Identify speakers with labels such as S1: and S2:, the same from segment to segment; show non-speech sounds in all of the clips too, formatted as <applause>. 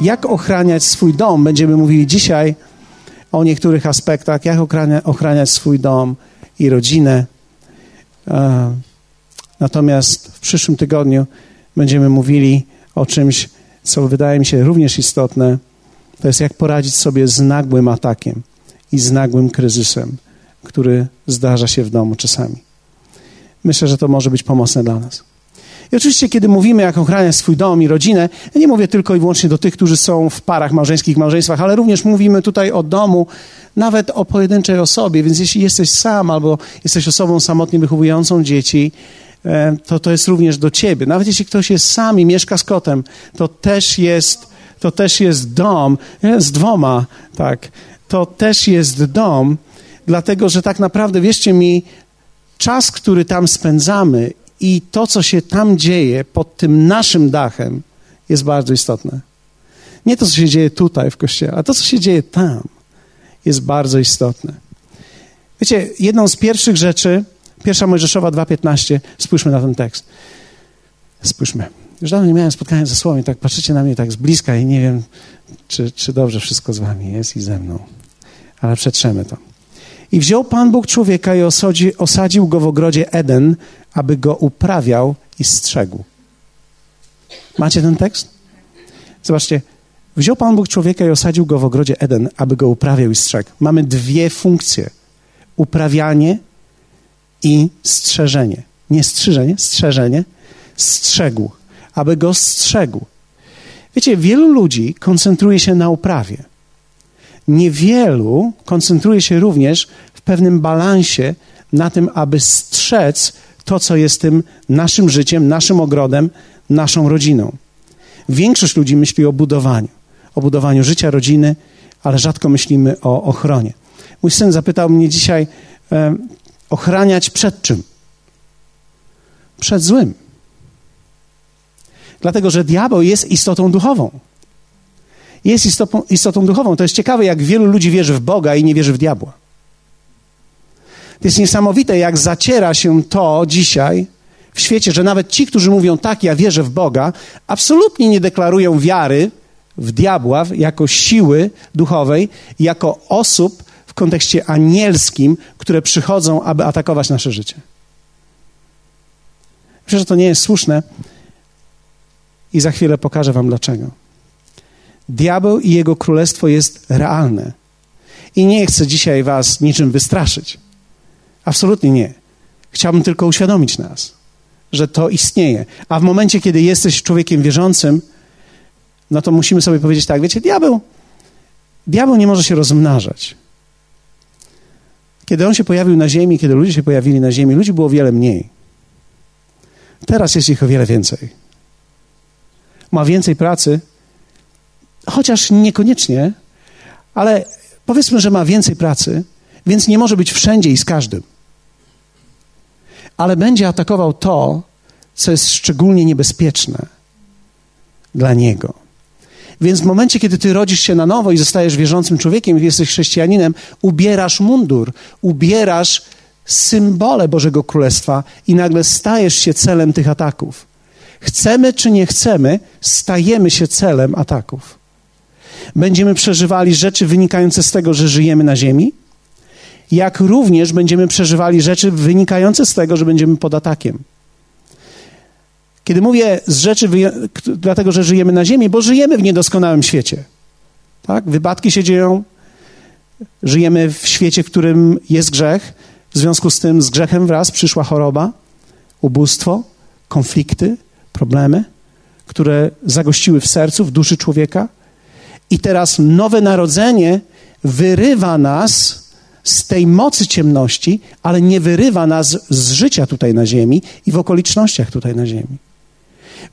S1: jak ochraniać swój dom. Będziemy mówili dzisiaj o niektórych aspektach, jak ochraniać swój dom i rodzinę. E, natomiast w przyszłym tygodniu będziemy mówili o czymś, co wydaje mi się również istotne. To jest jak poradzić sobie z nagłym atakiem i z nagłym kryzysem, który zdarza się w domu czasami. Myślę, że to może być pomocne dla nas. I oczywiście, kiedy mówimy, jak ochraniać swój dom i rodzinę, ja nie mówię tylko i wyłącznie do tych, którzy są w parach małżeńskich, małżeństwach, ale również mówimy tutaj o domu, nawet o pojedynczej osobie. Więc jeśli jesteś sam albo jesteś osobą samotnie wychowującą dzieci, e, to to jest również do ciebie. Nawet jeśli ktoś jest sam i mieszka z kotem, to też jest, to też jest dom, z dwoma, tak. To też jest dom, dlatego że tak naprawdę, wierzcie mi, czas, który tam spędzamy i to, co się tam dzieje pod tym naszym dachem, jest bardzo istotne. Nie to, co się dzieje tutaj w kościele, a to, co się dzieje tam, jest bardzo istotne. Wiecie, jedną z pierwszych rzeczy, pierwsza Mojżeszowa 2.15, spójrzmy na ten tekst. Spójrzmy. Już dawno nie miałem spotkania ze Słowem, tak patrzycie na mnie tak z bliska i nie wiem, czy, czy dobrze wszystko z wami jest i ze mną. Ale przetrzemy to. I wziął Pan Bóg człowieka i osadzi, osadził go w ogrodzie Eden, aby go uprawiał i strzegł. Macie ten tekst? Zobaczcie. Wziął Pan Bóg człowieka i osadził go w ogrodzie Eden, aby go uprawiał i strzegł. Mamy dwie funkcje. Uprawianie i strzeżenie. Nie strzyżenie, strzeżenie. Strzegł. Aby go strzegł. Wiecie, wielu ludzi koncentruje się na uprawie. Niewielu koncentruje się również w pewnym balansie na tym, aby strzec to, co jest tym naszym życiem, naszym ogrodem, naszą rodziną. Większość ludzi myśli o budowaniu, o budowaniu życia, rodziny, ale rzadko myślimy o ochronie. Mój syn zapytał mnie dzisiaj, e, ochraniać przed czym? Przed złym. Dlatego, że diabeł jest istotą duchową. Jest istotą, istotą duchową. To jest ciekawe, jak wielu ludzi wierzy w Boga i nie wierzy w diabła. To jest niesamowite, jak zaciera się to dzisiaj w świecie, że nawet ci, którzy mówią tak, ja wierzę w Boga, absolutnie nie deklarują wiary w diabła jako siły duchowej, jako osób w kontekście anielskim, które przychodzą, aby atakować nasze życie. Myślę, że to nie jest słuszne i za chwilę pokażę Wam dlaczego. Diabeł i jego królestwo jest realne. I nie chcę dzisiaj Was niczym wystraszyć. Absolutnie nie. Chciałbym tylko uświadomić nas, że to istnieje. A w momencie, kiedy jesteś człowiekiem wierzącym, no to musimy sobie powiedzieć tak, wiecie, diabeł, diabeł nie może się rozmnażać. Kiedy on się pojawił na ziemi, kiedy ludzie się pojawili na ziemi, ludzi było wiele mniej. Teraz jest ich o wiele więcej. Ma więcej pracy, chociaż niekoniecznie, ale powiedzmy, że ma więcej pracy, więc nie może być wszędzie i z każdym. Ale będzie atakował to, co jest szczególnie niebezpieczne dla niego. Więc w momencie, kiedy ty rodzisz się na nowo i zostajesz wierzącym człowiekiem jesteś chrześcijaninem, ubierasz mundur, ubierasz symbole Bożego Królestwa i nagle stajesz się celem tych ataków. Chcemy czy nie chcemy, stajemy się celem ataków. Będziemy przeżywali rzeczy wynikające z tego, że żyjemy na ziemi, jak również będziemy przeżywali rzeczy wynikające z tego, że będziemy pod atakiem. Kiedy mówię z rzeczy, dlatego że żyjemy na Ziemi, bo żyjemy w niedoskonałym świecie. Tak? Wypadki się dzieją, żyjemy w świecie, w którym jest grzech. W związku z tym z grzechem wraz przyszła choroba, ubóstwo, konflikty, problemy, które zagościły w sercu, w duszy człowieka. I teraz nowe narodzenie wyrywa nas z tej mocy ciemności, ale nie wyrywa nas z życia tutaj na ziemi i w okolicznościach tutaj na ziemi.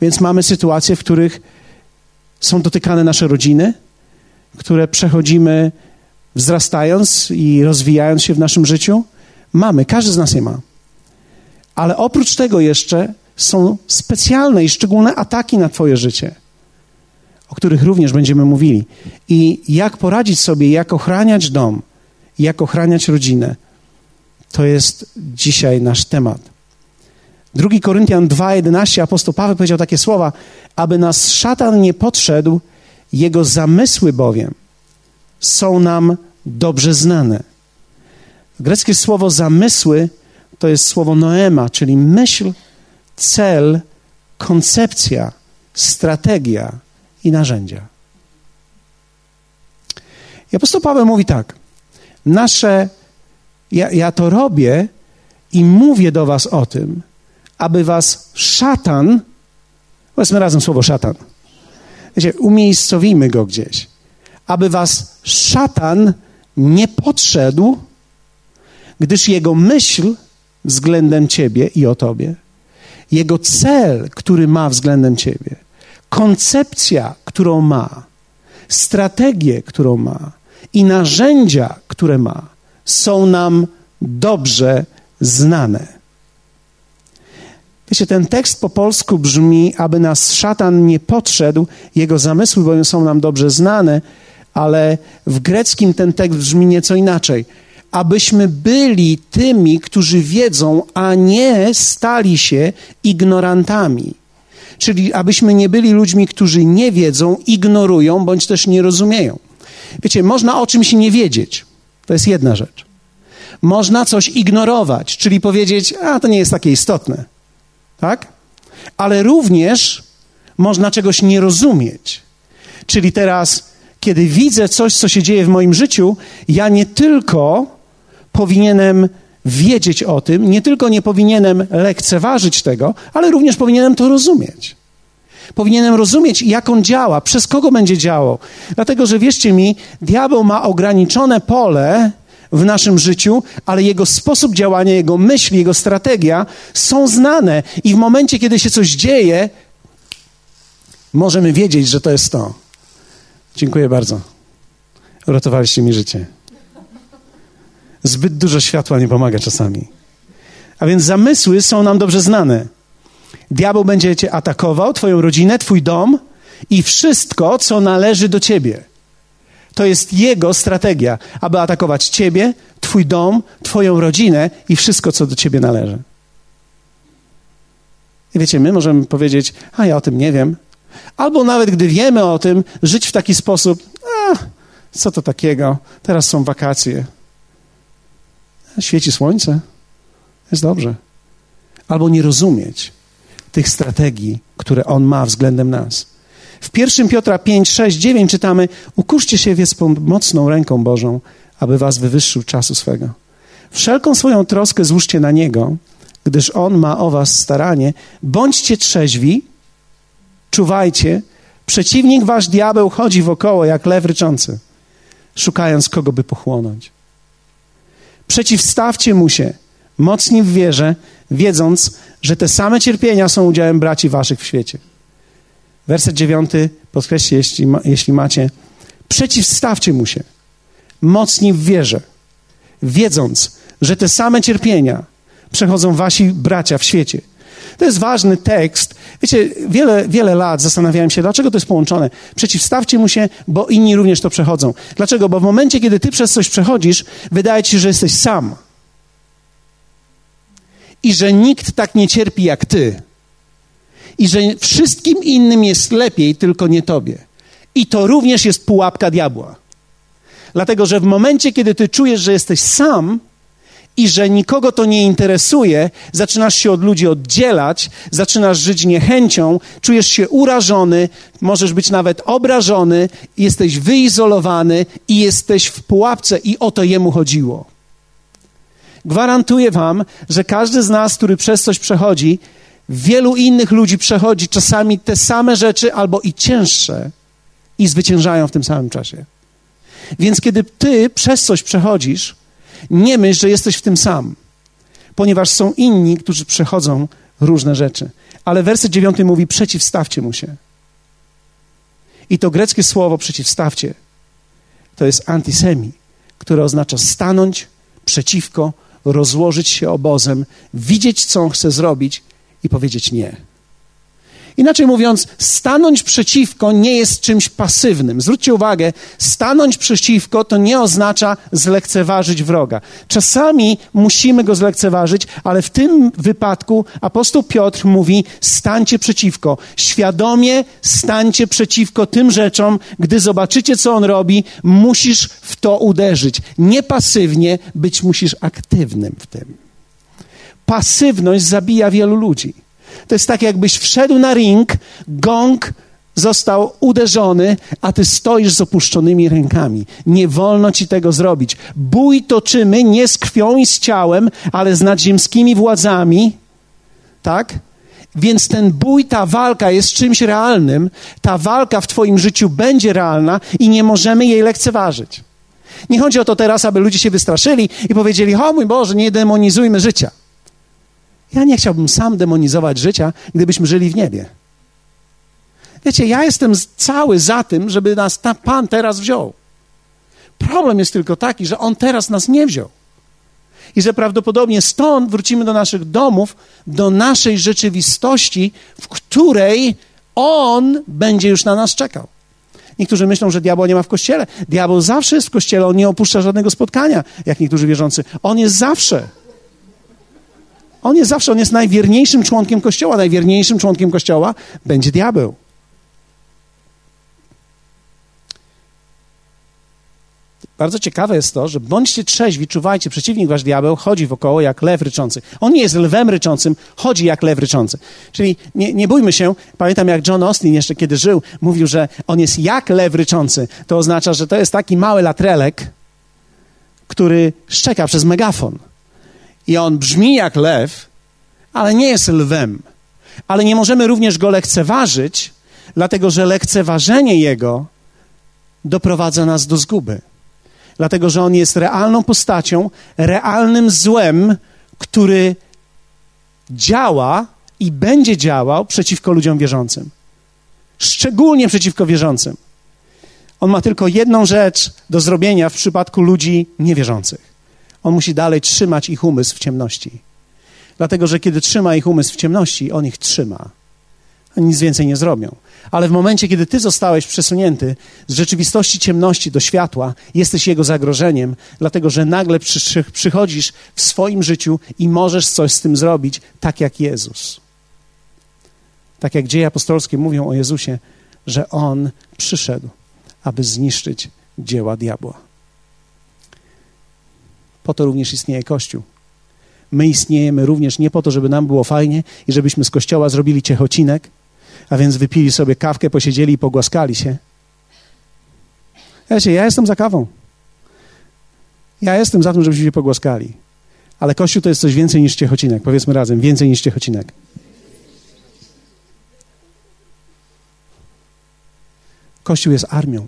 S1: Więc mamy sytuacje, w których są dotykane nasze rodziny, które przechodzimy wzrastając i rozwijając się w naszym życiu. Mamy, każdy z nas je ma. Ale oprócz tego jeszcze są specjalne i szczególne ataki na Twoje życie, o których również będziemy mówili. I jak poradzić sobie, jak ochraniać dom, jak ochraniać rodzinę. To jest dzisiaj nasz temat. 2 Koryntian 2:11 apostoł Paweł powiedział takie słowa, aby nas szatan nie podszedł Jego zamysły bowiem są nam dobrze znane. Greckie słowo zamysły to jest słowo noema, czyli myśl, cel, koncepcja, strategia i narzędzia. I apostoł Paweł mówi tak: Nasze, ja, ja to robię i mówię do Was o tym, aby Was szatan, powiedzmy razem słowo szatan, wiecie, umiejscowimy go gdzieś, aby Was szatan nie podszedł, gdyż jego myśl względem Ciebie i o Tobie, jego cel, który ma względem Ciebie, koncepcja, którą ma, strategię, którą ma, i narzędzia, które ma, są nam dobrze znane. Wiecie, ten tekst po polsku brzmi, aby nas szatan nie podszedł, jego zamysły bowiem są nam dobrze znane, ale w greckim ten tekst brzmi nieco inaczej. Abyśmy byli tymi, którzy wiedzą, a nie stali się ignorantami. Czyli abyśmy nie byli ludźmi, którzy nie wiedzą, ignorują bądź też nie rozumieją. Wiecie, można o czymś nie wiedzieć. To jest jedna rzecz. Można coś ignorować, czyli powiedzieć, a to nie jest takie istotne. Tak? Ale również można czegoś nie rozumieć. Czyli teraz, kiedy widzę coś, co się dzieje w moim życiu, ja nie tylko powinienem wiedzieć o tym, nie tylko nie powinienem lekceważyć tego, ale również powinienem to rozumieć. Powinienem rozumieć, jak on działa, przez kogo będzie działał. Dlatego, że wierzcie mi, diabeł ma ograniczone pole w naszym życiu, ale jego sposób działania, jego myśli, jego strategia są znane. I w momencie, kiedy się coś dzieje, możemy wiedzieć, że to jest to. Dziękuję bardzo. Uratowaliście mi życie. Zbyt dużo światła nie pomaga czasami. A więc zamysły są nam dobrze znane. Diabeł będzie cię atakował, twoją rodzinę, twój dom i wszystko, co należy do ciebie. To jest jego strategia, aby atakować ciebie, twój dom, twoją rodzinę i wszystko, co do ciebie należy. I wiecie, my możemy powiedzieć, a ja o tym nie wiem. Albo nawet gdy wiemy o tym, żyć w taki sposób, a co to takiego, teraz są wakacje. Świeci słońce, jest dobrze. Albo nie rozumieć, tych strategii, które On ma względem nas. W 1 Piotra 5, 6, 9 czytamy: Ukuszcie się więc mocną ręką Bożą, aby was wywyższył czasu swego. Wszelką swoją troskę złóżcie na Niego, gdyż On ma o was staranie. Bądźcie trzeźwi, czuwajcie. Przeciwnik wasz diabeł chodzi wokoło jak lew ryczący, szukając kogo by pochłonąć. Przeciwstawcie mu się, mocni w wierze, wiedząc, że te same cierpienia są udziałem braci waszych w świecie. Werset dziewiąty, podkreślcie, jeśli, ma, jeśli macie, przeciwstawcie mu się, mocni w wierze, wiedząc, że te same cierpienia przechodzą wasi bracia w świecie. To jest ważny tekst. Wiecie, wiele, wiele lat zastanawiałem się, dlaczego to jest połączone. Przeciwstawcie mu się, bo inni również to przechodzą. Dlaczego? Bo w momencie, kiedy ty przez coś przechodzisz, wydaje ci się, że jesteś sam i że nikt tak nie cierpi jak ty. I że wszystkim innym jest lepiej, tylko nie tobie. I to również jest pułapka diabła. Dlatego, że w momencie, kiedy ty czujesz, że jesteś sam i że nikogo to nie interesuje, zaczynasz się od ludzi oddzielać, zaczynasz żyć niechęcią, czujesz się urażony, możesz być nawet obrażony, jesteś wyizolowany i jesteś w pułapce, i o to jemu chodziło. Gwarantuję Wam, że każdy z nas, który przez coś przechodzi, wielu innych ludzi przechodzi czasami te same rzeczy albo i cięższe i zwyciężają w tym samym czasie. Więc kiedy Ty przez coś przechodzisz, nie myśl, że jesteś w tym sam, ponieważ są inni, którzy przechodzą różne rzeczy. Ale werset dziewiąty mówi: przeciwstawcie mu się. I to greckie słowo przeciwstawcie to jest antisemi, które oznacza stanąć przeciwko rozłożyć się obozem, widzieć, co on chce zrobić i powiedzieć nie. Inaczej mówiąc, stanąć przeciwko nie jest czymś pasywnym. Zwróćcie uwagę, stanąć przeciwko to nie oznacza zlekceważyć wroga. Czasami musimy go zlekceważyć, ale w tym wypadku apostoł Piotr mówi: stańcie przeciwko. Świadomie stańcie przeciwko tym rzeczom, gdy zobaczycie, co on robi, musisz w to uderzyć. Nie pasywnie, być musisz aktywnym w tym. Pasywność zabija wielu ludzi. To jest tak, jakbyś wszedł na ring, gong został uderzony, a ty stoisz z opuszczonymi rękami. Nie wolno ci tego zrobić. Bój toczymy nie z krwią i z ciałem, ale z nadziemskimi władzami. Tak? Więc ten bój, ta walka jest czymś realnym. Ta walka w Twoim życiu będzie realna i nie możemy jej lekceważyć. Nie chodzi o to teraz, aby ludzie się wystraszyli i powiedzieli: O mój Boże, nie demonizujmy życia. Ja nie chciałbym sam demonizować życia, gdybyśmy żyli w niebie. Wiecie, ja jestem cały za tym, żeby nas ta Pan teraz wziął. Problem jest tylko taki, że On teraz nas nie wziął. I że prawdopodobnie stąd wrócimy do naszych domów, do naszej rzeczywistości, w której On będzie już na nas czekał. Niektórzy myślą, że diabeł nie ma w kościele. Diabeł zawsze jest w kościele, on nie opuszcza żadnego spotkania, jak niektórzy wierzący. On jest zawsze. On jest zawsze, on jest najwierniejszym członkiem Kościoła. Najwierniejszym członkiem Kościoła będzie diabeł. Bardzo ciekawe jest to, że bądźcie trzeźwi, czuwajcie, przeciwnik wasz diabeł chodzi wokoło jak lew ryczący. On nie jest lwem ryczącym, chodzi jak lew ryczący. Czyli nie, nie bójmy się, pamiętam jak John Austin jeszcze kiedy żył, mówił, że on jest jak lew ryczący. To oznacza, że to jest taki mały latrelek, który szczeka przez megafon. I on brzmi jak lew, ale nie jest lwem. Ale nie możemy również go lekceważyć, dlatego że lekceważenie jego doprowadza nas do zguby. Dlatego, że on jest realną postacią, realnym złem, który działa i będzie działał przeciwko ludziom wierzącym. Szczególnie przeciwko wierzącym. On ma tylko jedną rzecz do zrobienia w przypadku ludzi niewierzących. On musi dalej trzymać ich umysł w ciemności. Dlatego, że kiedy trzyma ich umysł w ciemności, on ich trzyma. Oni nic więcej nie zrobią. Ale w momencie, kiedy ty zostałeś przesunięty z rzeczywistości ciemności do światła, jesteś jego zagrożeniem, dlatego że nagle przy, przychodzisz w swoim życiu i możesz coś z tym zrobić, tak jak Jezus. Tak jak dzieje apostolskie mówią o Jezusie, że on przyszedł, aby zniszczyć dzieła diabła. Po to również istnieje Kościół. My istniejemy również nie po to, żeby nam było fajnie i żebyśmy z Kościoła zrobili ciechocinek, a więc wypili sobie kawkę, posiedzieli i pogłaskali się. Wiecie, ja jestem za kawą. Ja jestem za tym, żebyśmy się pogłaskali. Ale Kościół to jest coś więcej niż ciechocinek. Powiedzmy razem, więcej niż ciechocinek. Kościół jest armią.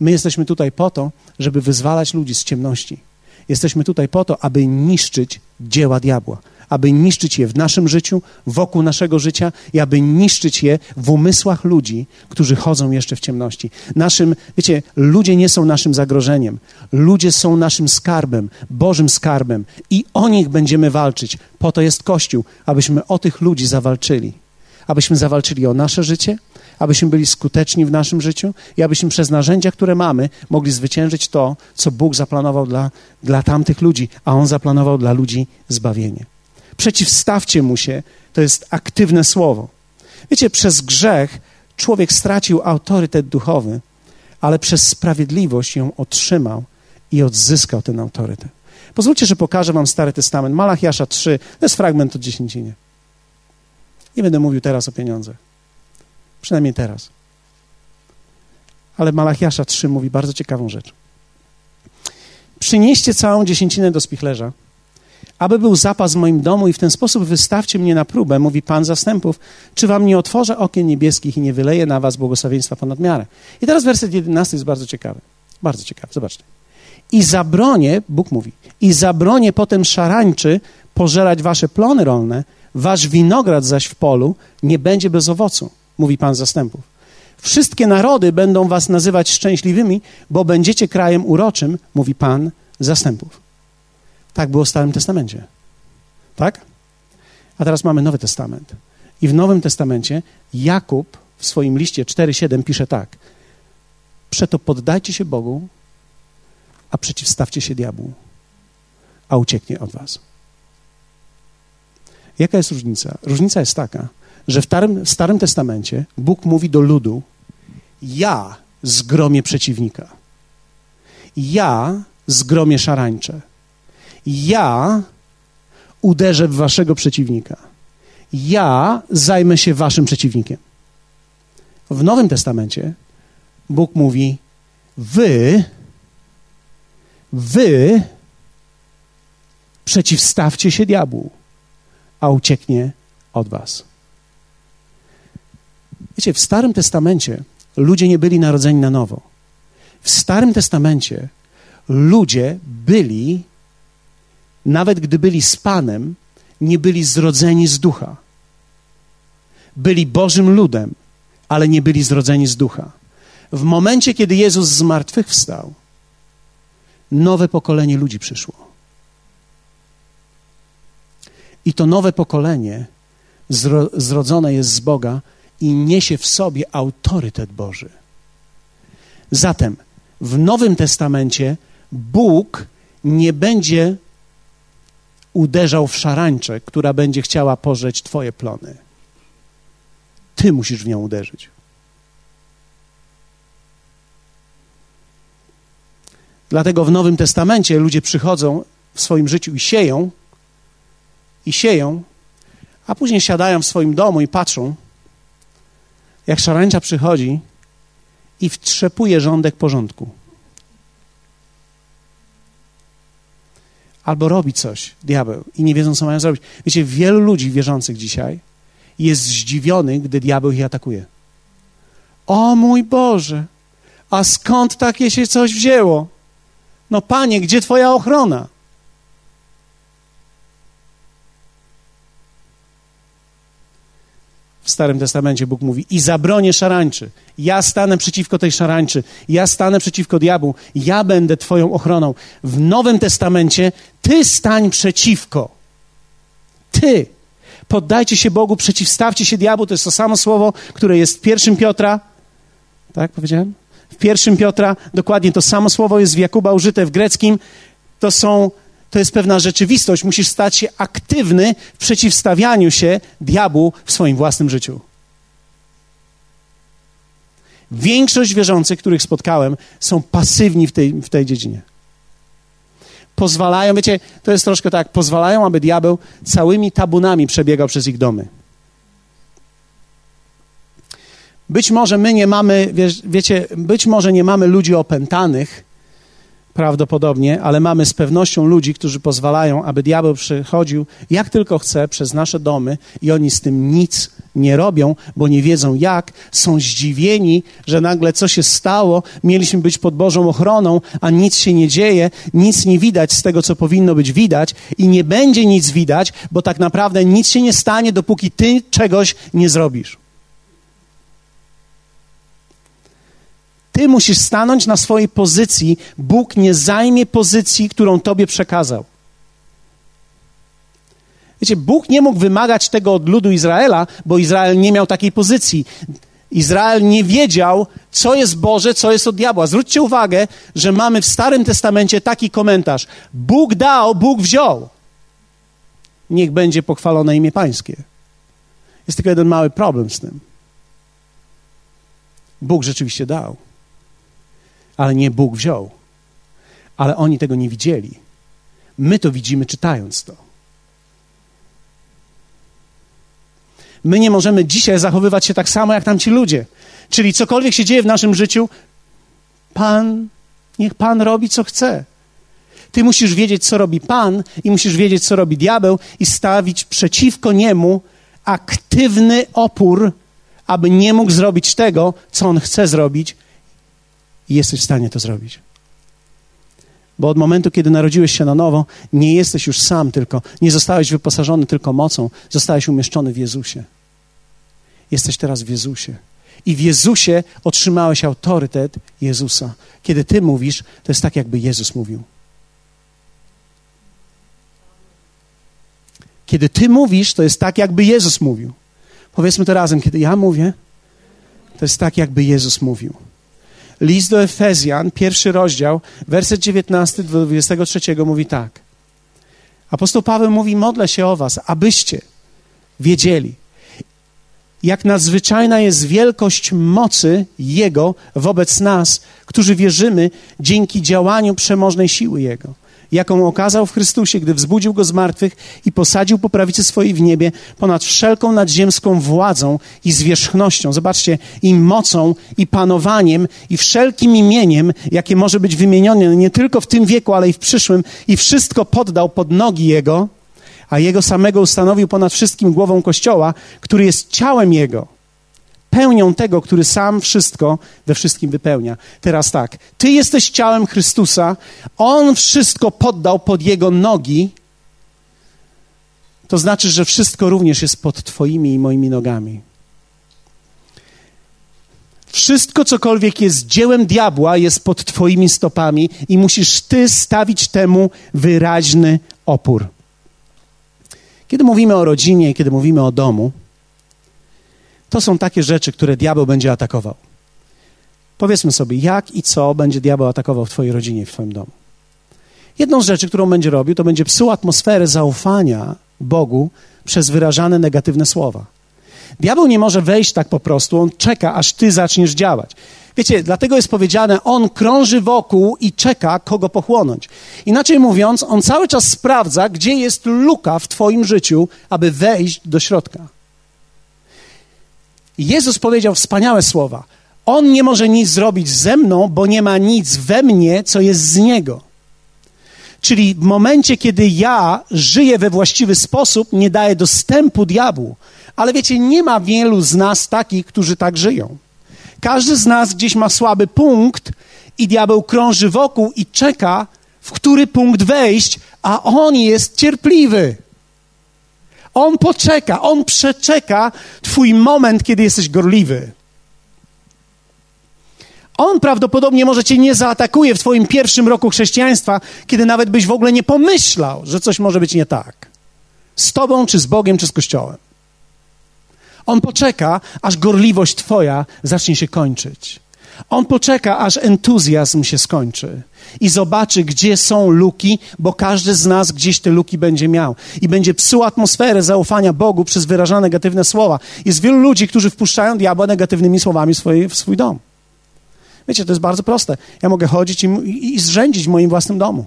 S1: My jesteśmy tutaj po to, żeby wyzwalać ludzi z ciemności. Jesteśmy tutaj po to, aby niszczyć dzieła diabła, aby niszczyć je w naszym życiu, wokół naszego życia i aby niszczyć je w umysłach ludzi, którzy chodzą jeszcze w ciemności. Naszym, wiecie, ludzie nie są naszym zagrożeniem. Ludzie są naszym skarbem, Bożym skarbem i o nich będziemy walczyć. Po to jest Kościół, abyśmy o tych ludzi zawalczyli. Abyśmy zawalczyli o nasze życie, abyśmy byli skuteczni w naszym życiu i abyśmy przez narzędzia, które mamy, mogli zwyciężyć to, co Bóg zaplanował dla, dla tamtych ludzi, a On zaplanował dla ludzi zbawienie. Przeciwstawcie mu się, to jest aktywne słowo. Wiecie, przez grzech człowiek stracił autorytet duchowy, ale przez sprawiedliwość ją otrzymał i odzyskał ten autorytet. Pozwólcie, że pokażę wam Stary Testament. Malachiasza 3, to jest fragment o dziesięcinie. Nie będę mówił teraz o pieniądzach. Przynajmniej teraz. Ale Malachiasza 3 mówi bardzo ciekawą rzecz. Przynieście całą dziesięcinę do spichlerza, aby był zapas w moim domu i w ten sposób wystawcie mnie na próbę, mówi Pan zastępów, czy wam nie otworzę okien niebieskich i nie wyleję na was błogosławieństwa ponad miarę. I teraz werset 11 jest bardzo ciekawy. Bardzo ciekawy, zobaczcie. I zabronię, Bóg mówi, i zabronię potem szarańczy pożerać wasze plony rolne, wasz winograd zaś w polu nie będzie bez owocu mówi Pan zastępów. Wszystkie narody będą was nazywać szczęśliwymi, bo będziecie krajem uroczym, mówi Pan zastępów. Tak było w Starym Testamencie. Tak? A teraz mamy Nowy Testament. I w Nowym Testamencie Jakub w swoim liście 4:7 pisze tak: Przeto poddajcie się Bogu, a przeciwstawcie się diabłu, a ucieknie od was. Jaka jest różnica? Różnica jest taka, że w Starym, Starym Testamencie Bóg mówi do ludu: Ja zgromię przeciwnika. Ja zgromię szarańcze. Ja uderzę w waszego przeciwnika. Ja zajmę się waszym przeciwnikiem. W Nowym Testamencie Bóg mówi: Wy, wy przeciwstawcie się diabłu, a ucieknie od was. Wiecie, w Starym Testamencie ludzie nie byli narodzeni na nowo. W Starym Testamencie ludzie byli, nawet gdy byli z Panem, nie byli zrodzeni z ducha. Byli Bożym ludem, ale nie byli zrodzeni z ducha. W momencie, kiedy Jezus z martwych wstał, nowe pokolenie ludzi przyszło. I to nowe pokolenie zro, zrodzone jest z Boga i niesie w sobie autorytet Boży. Zatem w Nowym Testamencie Bóg nie będzie uderzał w szarańczę, która będzie chciała pożreć Twoje plony. Ty musisz w nią uderzyć. Dlatego w Nowym Testamencie ludzie przychodzą w swoim życiu i sieją, i sieją, a później siadają w swoim domu i patrzą, jak szarańcza przychodzi i wtrzepuje rządek porządku. Albo robi coś, diabeł, i nie wiedzą, co mają zrobić. Wiecie, wielu ludzi wierzących dzisiaj jest zdziwiony, gdy diabeł ich atakuje. O mój Boże, a skąd takie się coś wzięło? No panie, gdzie twoja ochrona? W Starym Testamencie Bóg mówi: I zabronię szarańczy. Ja stanę przeciwko tej szarańczy. Ja stanę przeciwko diabłu. Ja będę Twoją ochroną. W Nowym Testamencie Ty stań przeciwko. Ty. Poddajcie się Bogu, przeciwstawcie się diabłu. To jest to samo słowo, które jest w pierwszym Piotra. Tak powiedziałem? W pierwszym Piotra dokładnie to samo słowo jest w Jakuba użyte w greckim. To są to jest pewna rzeczywistość. Musisz stać się aktywny w przeciwstawianiu się diabłu w swoim własnym życiu. Większość wierzących, których spotkałem, są pasywni w tej, w tej dziedzinie. Pozwalają, wiecie, to jest troszkę tak, pozwalają, aby diabeł całymi tabunami przebiegał przez ich domy. Być może my nie mamy, wiecie, być może nie mamy ludzi opętanych, prawdopodobnie, ale mamy z pewnością ludzi, którzy pozwalają, aby diabeł przychodził jak tylko chce przez nasze domy i oni z tym nic nie robią, bo nie wiedzą jak, są zdziwieni, że nagle coś się stało, mieliśmy być pod Bożą ochroną, a nic się nie dzieje, nic nie widać z tego, co powinno być widać i nie będzie nic widać, bo tak naprawdę nic się nie stanie, dopóki ty czegoś nie zrobisz. Ty musisz stanąć na swojej pozycji. Bóg nie zajmie pozycji, którą Tobie przekazał. Wiecie, Bóg nie mógł wymagać tego od ludu Izraela, bo Izrael nie miał takiej pozycji. Izrael nie wiedział, co jest Boże, co jest od diabła. Zwróćcie uwagę, że mamy w Starym Testamencie taki komentarz: Bóg dał, Bóg wziął. Niech będzie pochwalone imię Pańskie. Jest tylko jeden mały problem z tym. Bóg rzeczywiście dał ale nie Bóg wziął. Ale oni tego nie widzieli. My to widzimy czytając to. My nie możemy dzisiaj zachowywać się tak samo jak tamci ludzie. Czyli cokolwiek się dzieje w naszym życiu, Pan, niech Pan robi co chce. Ty musisz wiedzieć, co robi Pan, i musisz wiedzieć, co robi diabeł, i stawić przeciwko niemu aktywny opór, aby nie mógł zrobić tego, co on chce zrobić, i jesteś w stanie to zrobić. Bo od momentu, kiedy narodziłeś się na nowo, nie jesteś już sam tylko, nie zostałeś wyposażony tylko mocą, zostałeś umieszczony w Jezusie. Jesteś teraz w Jezusie. I w Jezusie otrzymałeś autorytet Jezusa. Kiedy ty mówisz, to jest tak, jakby Jezus mówił. Kiedy ty mówisz, to jest tak, jakby Jezus mówił. Powiedzmy to razem, kiedy ja mówię, to jest tak, jakby Jezus mówił. List do Efezjan, pierwszy rozdział, werset 19 do 23 mówi tak. Apostoł Paweł mówi: Modlę się o Was, abyście wiedzieli, jak nadzwyczajna jest wielkość mocy Jego wobec nas, którzy wierzymy dzięki działaniu przemożnej siły Jego jaką okazał w Chrystusie, gdy wzbudził go z martwych i posadził po prawicy swojej w niebie ponad wszelką nadziemską władzą i zwierzchnością. Zobaczcie, i mocą, i panowaniem, i wszelkim imieniem, jakie może być wymienione nie tylko w tym wieku, ale i w przyszłym, i wszystko poddał pod nogi Jego, a Jego samego ustanowił ponad wszystkim głową Kościoła, który jest ciałem Jego pełnią tego, który sam wszystko we wszystkim wypełnia. Teraz tak, ty jesteś ciałem Chrystusa, on wszystko poddał pod jego nogi. To znaczy, że wszystko również jest pod Twoimi i moimi nogami. Wszystko, cokolwiek jest dziełem diabła, jest pod Twoimi stopami i musisz Ty stawić temu wyraźny opór. Kiedy mówimy o rodzinie, kiedy mówimy o domu, to są takie rzeczy, które diabeł będzie atakował. Powiedzmy sobie, jak i co będzie diabeł atakował w Twojej rodzinie w Twoim domu. Jedną z rzeczy, którą będzie robił, to będzie psuł atmosferę zaufania Bogu przez wyrażane negatywne słowa. Diabeł nie może wejść tak po prostu, on czeka, aż ty zaczniesz działać. Wiecie, dlatego jest powiedziane, on krąży wokół i czeka, kogo pochłonąć. Inaczej mówiąc, on cały czas sprawdza, gdzie jest luka w Twoim życiu, aby wejść do środka. Jezus powiedział wspaniałe słowa. On nie może nic zrobić ze mną, bo nie ma nic we mnie, co jest z niego. Czyli w momencie, kiedy ja żyję we właściwy sposób, nie daję dostępu diabłu. Ale wiecie, nie ma wielu z nas takich, którzy tak żyją. Każdy z nas gdzieś ma słaby punkt i diabeł krąży wokół i czeka, w który punkt wejść, a on jest cierpliwy. On poczeka, on przeczeka Twój moment, kiedy jesteś gorliwy. On prawdopodobnie może cię nie zaatakuje w Twoim pierwszym roku chrześcijaństwa, kiedy nawet byś w ogóle nie pomyślał, że coś może być nie tak. Z Tobą, czy z Bogiem, czy z Kościołem. On poczeka, aż gorliwość Twoja zacznie się kończyć. On poczeka, aż entuzjazm się skończy i zobaczy, gdzie są luki, bo każdy z nas gdzieś te luki będzie miał. I będzie psuł atmosferę zaufania Bogu przez wyrażane negatywne słowa. Jest wielu ludzi, którzy wpuszczają diabła negatywnymi słowami w swój, w swój dom. Wiecie, to jest bardzo proste. Ja mogę chodzić i, i, i zrzędzić w moim własnym domu.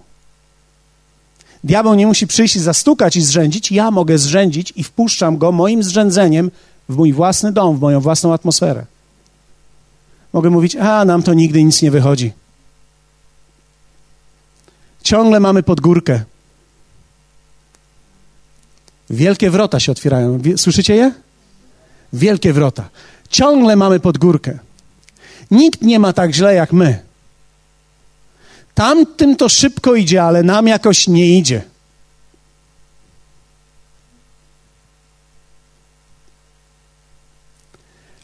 S1: Diabeł nie musi przyjść i zastukać i zrzędzić. Ja mogę zrzędzić i wpuszczam go moim zrzędzeniem w mój własny dom, w moją własną atmosferę. Mogę mówić, a nam to nigdy nic nie wychodzi. Ciągle mamy pod górkę. Wielkie wrota się otwierają. Słyszycie je? Wielkie wrota. Ciągle mamy pod górkę. Nikt nie ma tak źle jak my. Tamtym to szybko idzie, ale nam jakoś nie idzie.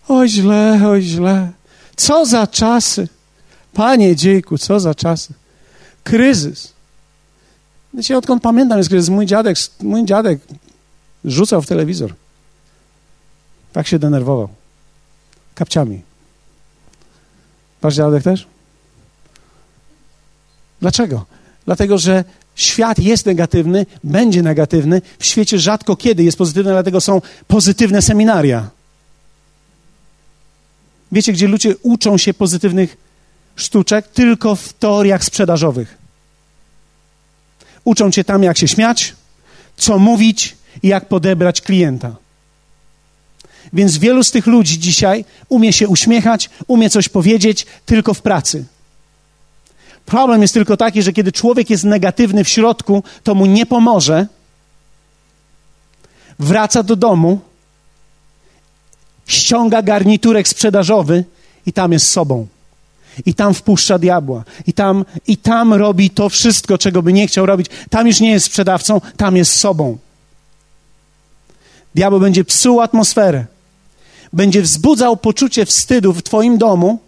S1: Oj źle, oj źle. Co za czasy. Panie dziejku, co za czasy. Kryzys. Wiecie, odkąd pamiętam jest kryzys, mój dziadek, mój dziadek rzucał w telewizor. Tak się denerwował. Kapciami. Wasz dziadek też? Dlaczego? Dlatego, że świat jest negatywny, będzie negatywny. W świecie rzadko kiedy jest pozytywny, dlatego są pozytywne seminaria. Wiecie, gdzie ludzie uczą się pozytywnych sztuczek? Tylko w teoriach sprzedażowych. Uczą cię tam, jak się śmiać, co mówić i jak podebrać klienta. Więc wielu z tych ludzi dzisiaj umie się uśmiechać, umie coś powiedzieć tylko w pracy. Problem jest tylko taki, że kiedy człowiek jest negatywny w środku, to mu nie pomoże. Wraca do domu, ściąga garniturek sprzedażowy i tam jest sobą. I tam wpuszcza diabła. I tam, I tam robi to wszystko, czego by nie chciał robić. Tam już nie jest sprzedawcą, tam jest sobą. Diabeł będzie psuł atmosferę. Będzie wzbudzał poczucie wstydu w Twoim domu,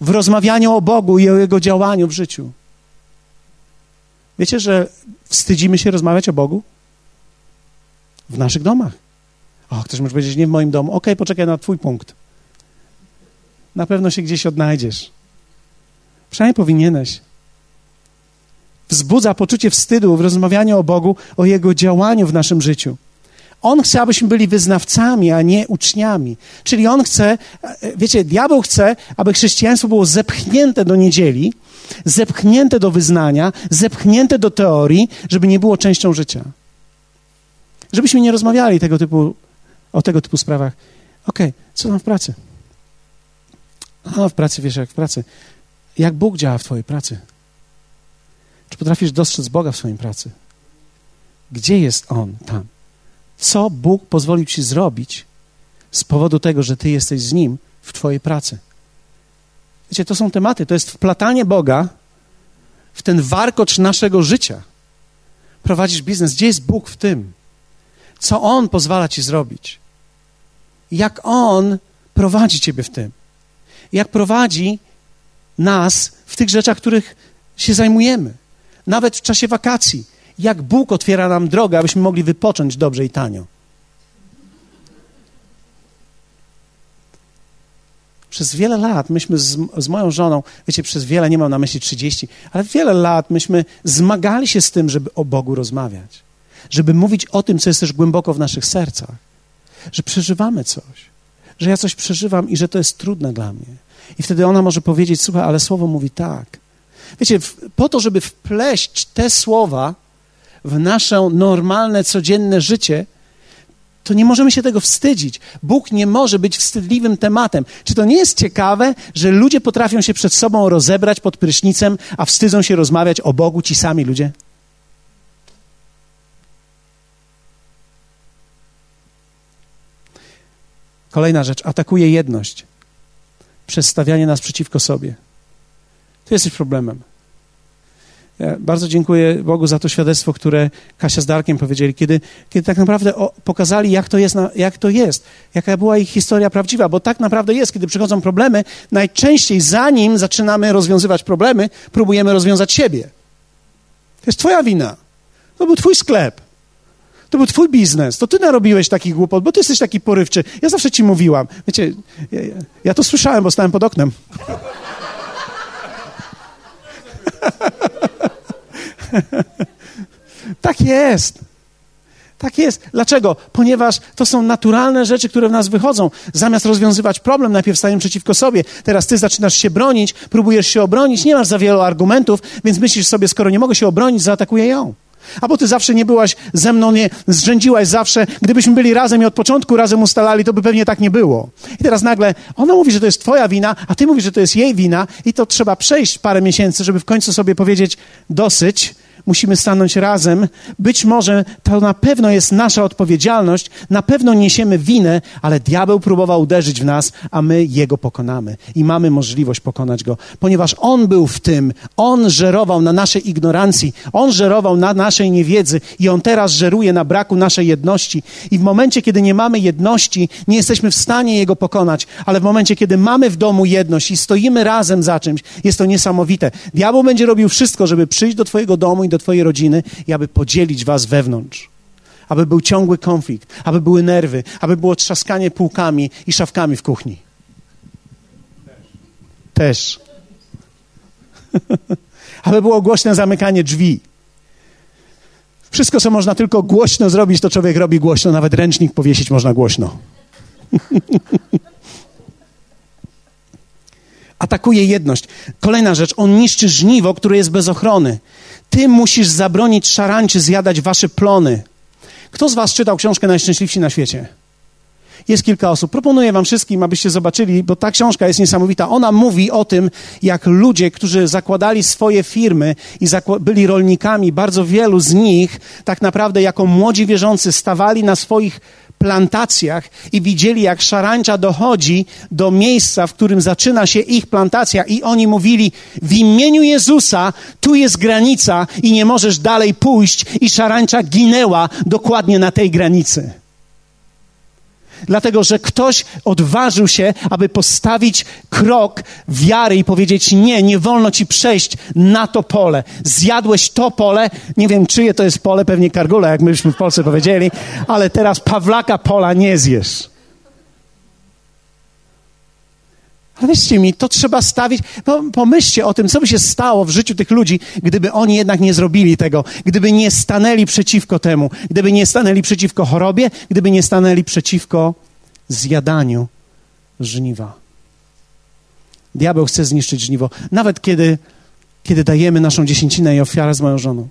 S1: w rozmawianiu o Bogu i o Jego działaniu w życiu. Wiecie, że wstydzimy się rozmawiać o Bogu? W naszych domach. O, ktoś może powiedzieć, nie w moim domu. Okay, poczekaj na twój punkt. Na pewno się gdzieś odnajdziesz. Przynajmniej powinieneś. Wzbudza poczucie wstydu w rozmawianiu o Bogu, o Jego działaniu w naszym życiu. On chce, abyśmy byli wyznawcami, a nie uczniami. Czyli on chce, wiecie, diabeł chce, aby chrześcijaństwo było zepchnięte do niedzieli, zepchnięte do wyznania, zepchnięte do teorii, żeby nie było częścią życia. Żebyśmy nie rozmawiali tego typu, o tego typu sprawach. Okej, okay, co tam w pracy? A w pracy, wiesz, jak w pracy. Jak Bóg działa w twojej pracy? Czy potrafisz dostrzec Boga w swojej pracy? Gdzie jest On tam? Co Bóg pozwolił ci zrobić z powodu tego, że ty jesteś z Nim w twojej pracy? Wiecie, to są tematy, to jest wplatanie Boga w ten warkocz naszego życia. Prowadzisz biznes, gdzie jest Bóg w tym? Co On pozwala ci zrobić? Jak On prowadzi ciebie w tym? Jak prowadzi nas w tych rzeczach, których się zajmujemy? Nawet w czasie wakacji. Jak Bóg otwiera nam drogę, abyśmy mogli wypocząć dobrze i tanio. Przez wiele lat myśmy z, z, moją żoną, wiecie, przez wiele, nie mam na myśli 30, ale wiele lat myśmy zmagali się z tym, żeby o Bogu rozmawiać. Żeby mówić o tym, co jest też głęboko w naszych sercach. Że przeżywamy coś. Że ja coś przeżywam i że to jest trudne dla mnie. I wtedy ona może powiedzieć, słuchaj, ale słowo mówi tak. Wiecie, po to, żeby wpleść te słowa w nasze normalne, codzienne życie, to nie możemy się tego wstydzić. Bóg nie może być wstydliwym tematem. Czy to nie jest ciekawe, że ludzie potrafią się przed sobą rozebrać pod prysznicem, a wstydzą się rozmawiać o Bogu ci sami ludzie? Kolejna rzecz, atakuje jedność. Przestawianie nas przeciwko sobie. To jesteś problemem. Ja bardzo dziękuję Bogu za to świadectwo, które Kasia z Darkiem powiedzieli, kiedy, kiedy tak naprawdę pokazali, jak to, jest, jak to jest, jaka była ich historia prawdziwa, bo tak naprawdę jest, kiedy przychodzą problemy, najczęściej zanim zaczynamy rozwiązywać problemy, próbujemy rozwiązać siebie. To jest twoja wina. To był twój sklep. To był twój biznes. To ty narobiłeś takich głupot, bo ty jesteś taki porywczy. Ja zawsze ci mówiłam. Wiecie, ja, ja to słyszałem, bo stałem pod oknem. <laughs> tak jest. Tak jest. Dlaczego? Ponieważ to są naturalne rzeczy, które w nas wychodzą. Zamiast rozwiązywać problem, najpierw stajemy przeciwko sobie. Teraz ty zaczynasz się bronić, próbujesz się obronić, nie masz za wielu argumentów, więc myślisz sobie, skoro nie mogę się obronić, zaatakuję ją. Albo ty zawsze nie byłaś ze mną, nie zrzędziłaś zawsze. Gdybyśmy byli razem i od początku razem ustalali, to by pewnie tak nie było. I teraz nagle ona mówi, że to jest twoja wina, a ty mówisz, że to jest jej wina i to trzeba przejść parę miesięcy, żeby w końcu sobie powiedzieć dosyć musimy stanąć razem. Być może to na pewno jest nasza odpowiedzialność, na pewno niesiemy winę, ale diabeł próbował uderzyć w nas, a my jego pokonamy. I mamy możliwość pokonać go, ponieważ on był w tym, on żerował na naszej ignorancji, on żerował na naszej niewiedzy i on teraz żeruje na braku naszej jedności. I w momencie, kiedy nie mamy jedności, nie jesteśmy w stanie jego pokonać, ale w momencie, kiedy mamy w domu jedność i stoimy razem za czymś, jest to niesamowite. Diabeł będzie robił wszystko, żeby przyjść do Twojego domu i do do Twojej rodziny i aby podzielić Was wewnątrz. Aby był ciągły konflikt, aby były nerwy, aby było trzaskanie półkami i szafkami w kuchni. Też. <laughs> aby było głośne zamykanie drzwi. Wszystko, co można tylko głośno zrobić, to człowiek robi głośno. Nawet ręcznik powiesić można głośno. <laughs> Atakuje jedność. Kolejna rzecz, on niszczy żniwo, które jest bez ochrony. Ty musisz zabronić szarańczy zjadać wasze plony. Kto z was czytał książkę Najszczęśliwsi na świecie? Jest kilka osób. Proponuję wam wszystkim, abyście zobaczyli, bo ta książka jest niesamowita. Ona mówi o tym, jak ludzie, którzy zakładali swoje firmy i byli rolnikami, bardzo wielu z nich tak naprawdę jako młodzi wierzący stawali na swoich plantacjach i widzieli, jak szarańcza dochodzi do miejsca, w którym zaczyna się ich plantacja, i oni mówili: W imieniu Jezusa, tu jest granica i nie możesz dalej pójść, i szarańcza ginęła dokładnie na tej granicy. Dlatego, że ktoś odważył się, aby postawić krok wiary i powiedzieć: Nie, nie wolno ci przejść na to pole. Zjadłeś to pole, nie wiem czyje to jest pole, pewnie Kargula, jak myśmy w Polsce powiedzieli, ale teraz Pawlaka pola nie zjesz. Ale wierzcie mi, to trzeba stawić. Pomyślcie o tym, co by się stało w życiu tych ludzi, gdyby oni jednak nie zrobili tego, gdyby nie stanęli przeciwko temu, gdyby nie stanęli przeciwko chorobie, gdyby nie stanęli przeciwko zjadaniu żniwa. Diabeł chce zniszczyć żniwo. Nawet kiedy, kiedy dajemy naszą dziesięcinę i ofiarę z moją żoną,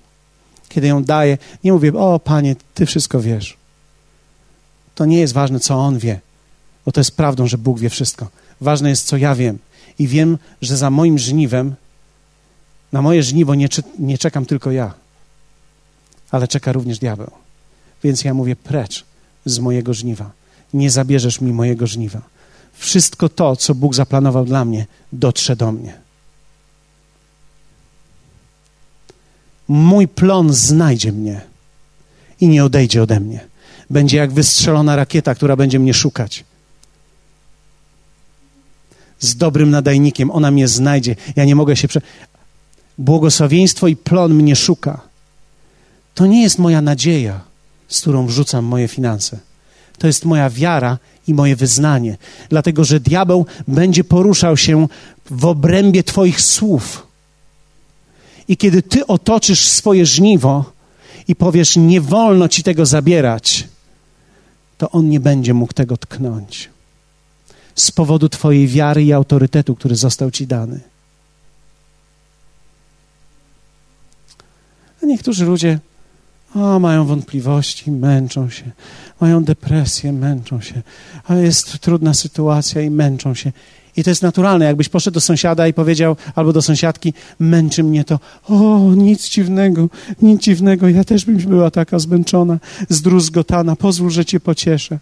S1: kiedy ją daję, nie mówię, o panie, ty wszystko wiesz. To nie jest ważne, co on wie, bo to jest prawdą, że Bóg wie wszystko. Ważne jest, co ja wiem. I wiem, że za moim żniwem, na moje żniwo nie, nie czekam tylko ja, ale czeka również diabeł. Więc ja mówię, precz z mojego żniwa. Nie zabierzesz mi mojego żniwa. Wszystko to, co Bóg zaplanował dla mnie, dotrze do mnie. Mój plon znajdzie mnie i nie odejdzie ode mnie. Będzie jak wystrzelona rakieta, która będzie mnie szukać z dobrym nadajnikiem, ona mnie znajdzie. Ja nie mogę się prze... Błogosławieństwo i plon mnie szuka. To nie jest moja nadzieja, z którą wrzucam moje finanse. To jest moja wiara i moje wyznanie, dlatego że diabeł będzie poruszał się w obrębie Twoich słów. I kiedy Ty otoczysz swoje żniwo i powiesz, nie wolno Ci tego zabierać, to on nie będzie mógł tego tknąć z powodu Twojej wiary i autorytetu, który został Ci dany. A niektórzy ludzie o, mają wątpliwości, męczą się, mają depresję, męczą się, ale jest trudna sytuacja i męczą się. I to jest naturalne. Jakbyś poszedł do sąsiada i powiedział, albo do sąsiadki, męczy mnie to. O, nic dziwnego, nic dziwnego. Ja też bym była taka zmęczona, zdruzgotana. Pozwól, że cię pocieszę.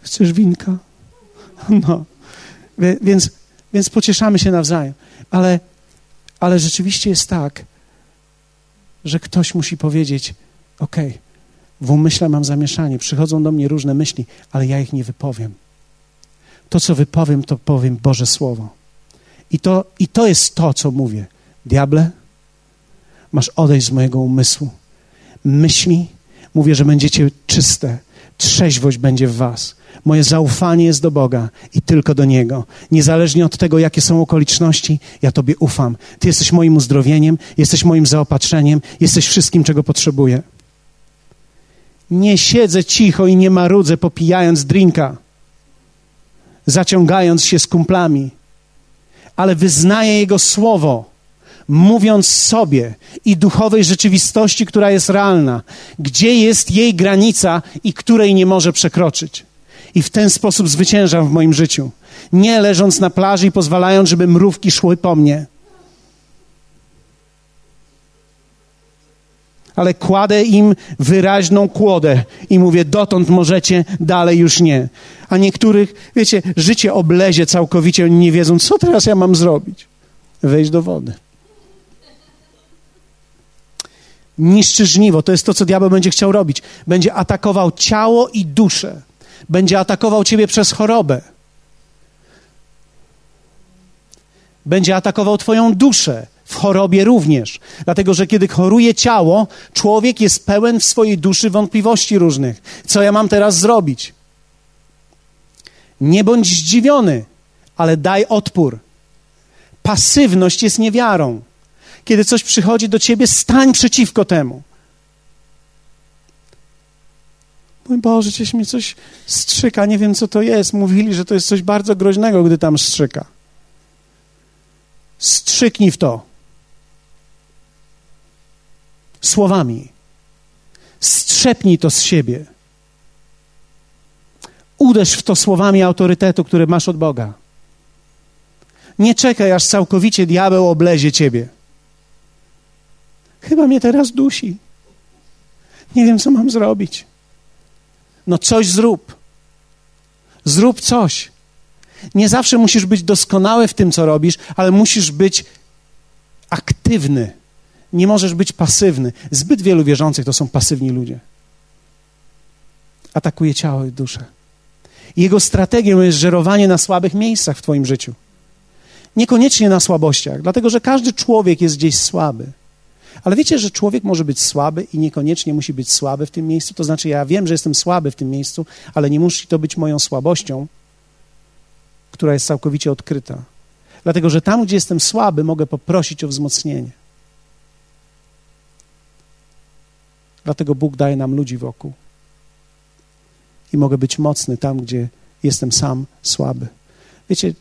S1: Chcesz winka? <laughs> No, więc, więc pocieszamy się nawzajem. Ale, ale rzeczywiście jest tak, że ktoś musi powiedzieć: OK, w umyśle mam zamieszanie, przychodzą do mnie różne myśli, ale ja ich nie wypowiem. To, co wypowiem, to powiem Boże Słowo. I to, I to jest to, co mówię. Diable, masz odejść z mojego umysłu. Myśli, mówię, że będziecie czyste. Trzeźwość będzie w was. Moje zaufanie jest do Boga i tylko do Niego. Niezależnie od tego, jakie są okoliczności, ja Tobie ufam. Ty jesteś moim uzdrowieniem, jesteś moim zaopatrzeniem, jesteś wszystkim, czego potrzebuję. Nie siedzę cicho i nie marudzę, popijając drinka, zaciągając się z kumplami, ale wyznaję Jego słowo, mówiąc sobie i duchowej rzeczywistości, która jest realna, gdzie jest jej granica i której nie może przekroczyć i w ten sposób zwyciężam w moim życiu. Nie leżąc na plaży i pozwalając, żeby mrówki szły po mnie. ale kładę im wyraźną kłodę i mówię, dotąd możecie, dalej już nie. A niektórych, wiecie, życie oblezie całkowicie, oni nie wiedzą, co teraz ja mam zrobić. Wejść do wody. Niszczy żniwo, to jest to, co diabeł będzie chciał robić. Będzie atakował ciało i duszę będzie atakował ciebie przez chorobę. Będzie atakował Twoją duszę w chorobie również. Dlatego, że kiedy choruje ciało, człowiek jest pełen w swojej duszy wątpliwości różnych. Co ja mam teraz zrobić? Nie bądź zdziwiony, ale daj odpór. Pasywność jest niewiarą. Kiedy coś przychodzi do ciebie, stań przeciwko temu. Mój Boże, gdzieś mi coś strzyka, nie wiem co to jest. Mówili, że to jest coś bardzo groźnego, gdy tam strzyka. Strzyknij w to. Słowami. Strzepnij to z siebie. Uderz w to słowami autorytetu, który masz od Boga. Nie czekaj, aż całkowicie diabeł oblezie ciebie. Chyba mnie teraz dusi. Nie wiem, co mam zrobić. No coś zrób. Zrób coś. Nie zawsze musisz być doskonały w tym, co robisz, ale musisz być aktywny. Nie możesz być pasywny. Zbyt wielu wierzących to są pasywni ludzie. Atakuje ciało i duszę. Jego strategią jest żerowanie na słabych miejscach w Twoim życiu. Niekoniecznie na słabościach, dlatego że każdy człowiek jest gdzieś słaby. Ale wiecie, że człowiek może być słaby i niekoniecznie musi być słaby w tym miejscu? To znaczy, ja wiem, że jestem słaby w tym miejscu, ale nie musi to być moją słabością, która jest całkowicie odkryta. Dlatego, że tam, gdzie jestem słaby, mogę poprosić o wzmocnienie. Dlatego Bóg daje nam ludzi wokół. I mogę być mocny tam, gdzie jestem sam słaby. Wiecie,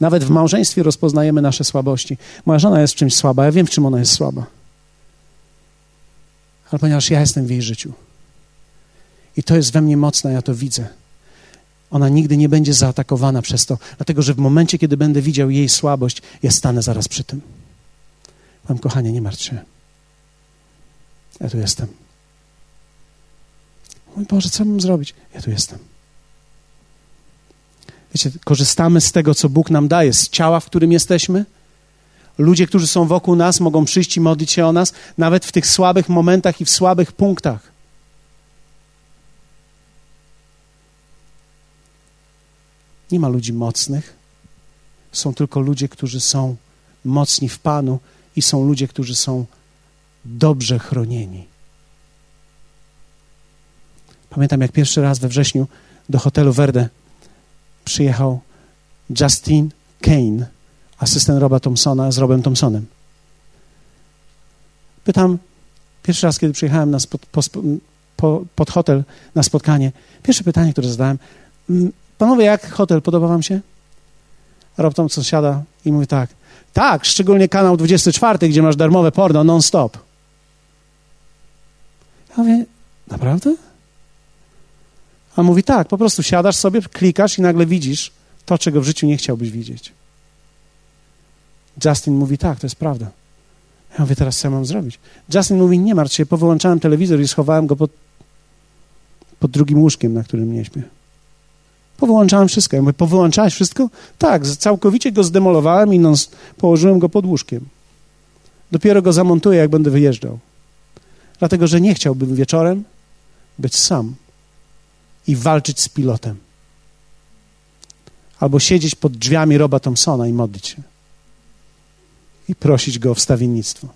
S1: nawet w małżeństwie rozpoznajemy nasze słabości. Moja żona jest w czymś słaba, ja wiem, w czym ona jest słaba. Ale ponieważ ja jestem w jej życiu i to jest we mnie mocne, ja to widzę. Ona nigdy nie będzie zaatakowana przez to, dlatego że w momencie, kiedy będę widział jej słabość, ja stanę zaraz przy tym. Powiem, kochanie, nie martw się. Ja tu jestem. Mój Boże, co mam zrobić? Ja tu jestem. Wiecie, korzystamy z tego, co Bóg nam daje, z ciała, w którym jesteśmy. Ludzie, którzy są wokół nas, mogą przyjść i modlić się o nas, nawet w tych słabych momentach i w słabych punktach. Nie ma ludzi mocnych. Są tylko ludzie, którzy są mocni w Panu i są ludzie, którzy są dobrze chronieni. Pamiętam, jak pierwszy raz we wrześniu do hotelu Verde przyjechał Justin Kane, asystent Roba Thompsona z Robem Thompsonem. Pytam, pierwszy raz, kiedy przyjechałem na spod, po, po, pod hotel na spotkanie, pierwsze pytanie, które zadałem, panowie, jak hotel, podoba wam się? Rob Thompson siada i mówi tak, tak, szczególnie kanał 24, gdzie masz darmowe porno non-stop. Ja mówię, naprawdę? A mówi tak, po prostu siadasz sobie, klikasz i nagle widzisz to, czego w życiu nie chciałbyś widzieć. Justin mówi tak, to jest prawda. Ja mówię, teraz co ja mam zrobić? Justin mówi, nie martw się, powyłączałem telewizor i schowałem go pod, pod drugim łóżkiem, na którym nie śpię. Powyłączałem wszystko. Ja mówię, powyłączałeś wszystko? Tak, całkowicie go zdemolowałem i położyłem go pod łóżkiem. Dopiero go zamontuję, jak będę wyjeżdżał. Dlatego, że nie chciałbym wieczorem być sam i walczyć z pilotem. Albo siedzieć pod drzwiami Roba Thompsona i modlić się. I prosić go o wstawiennictwo.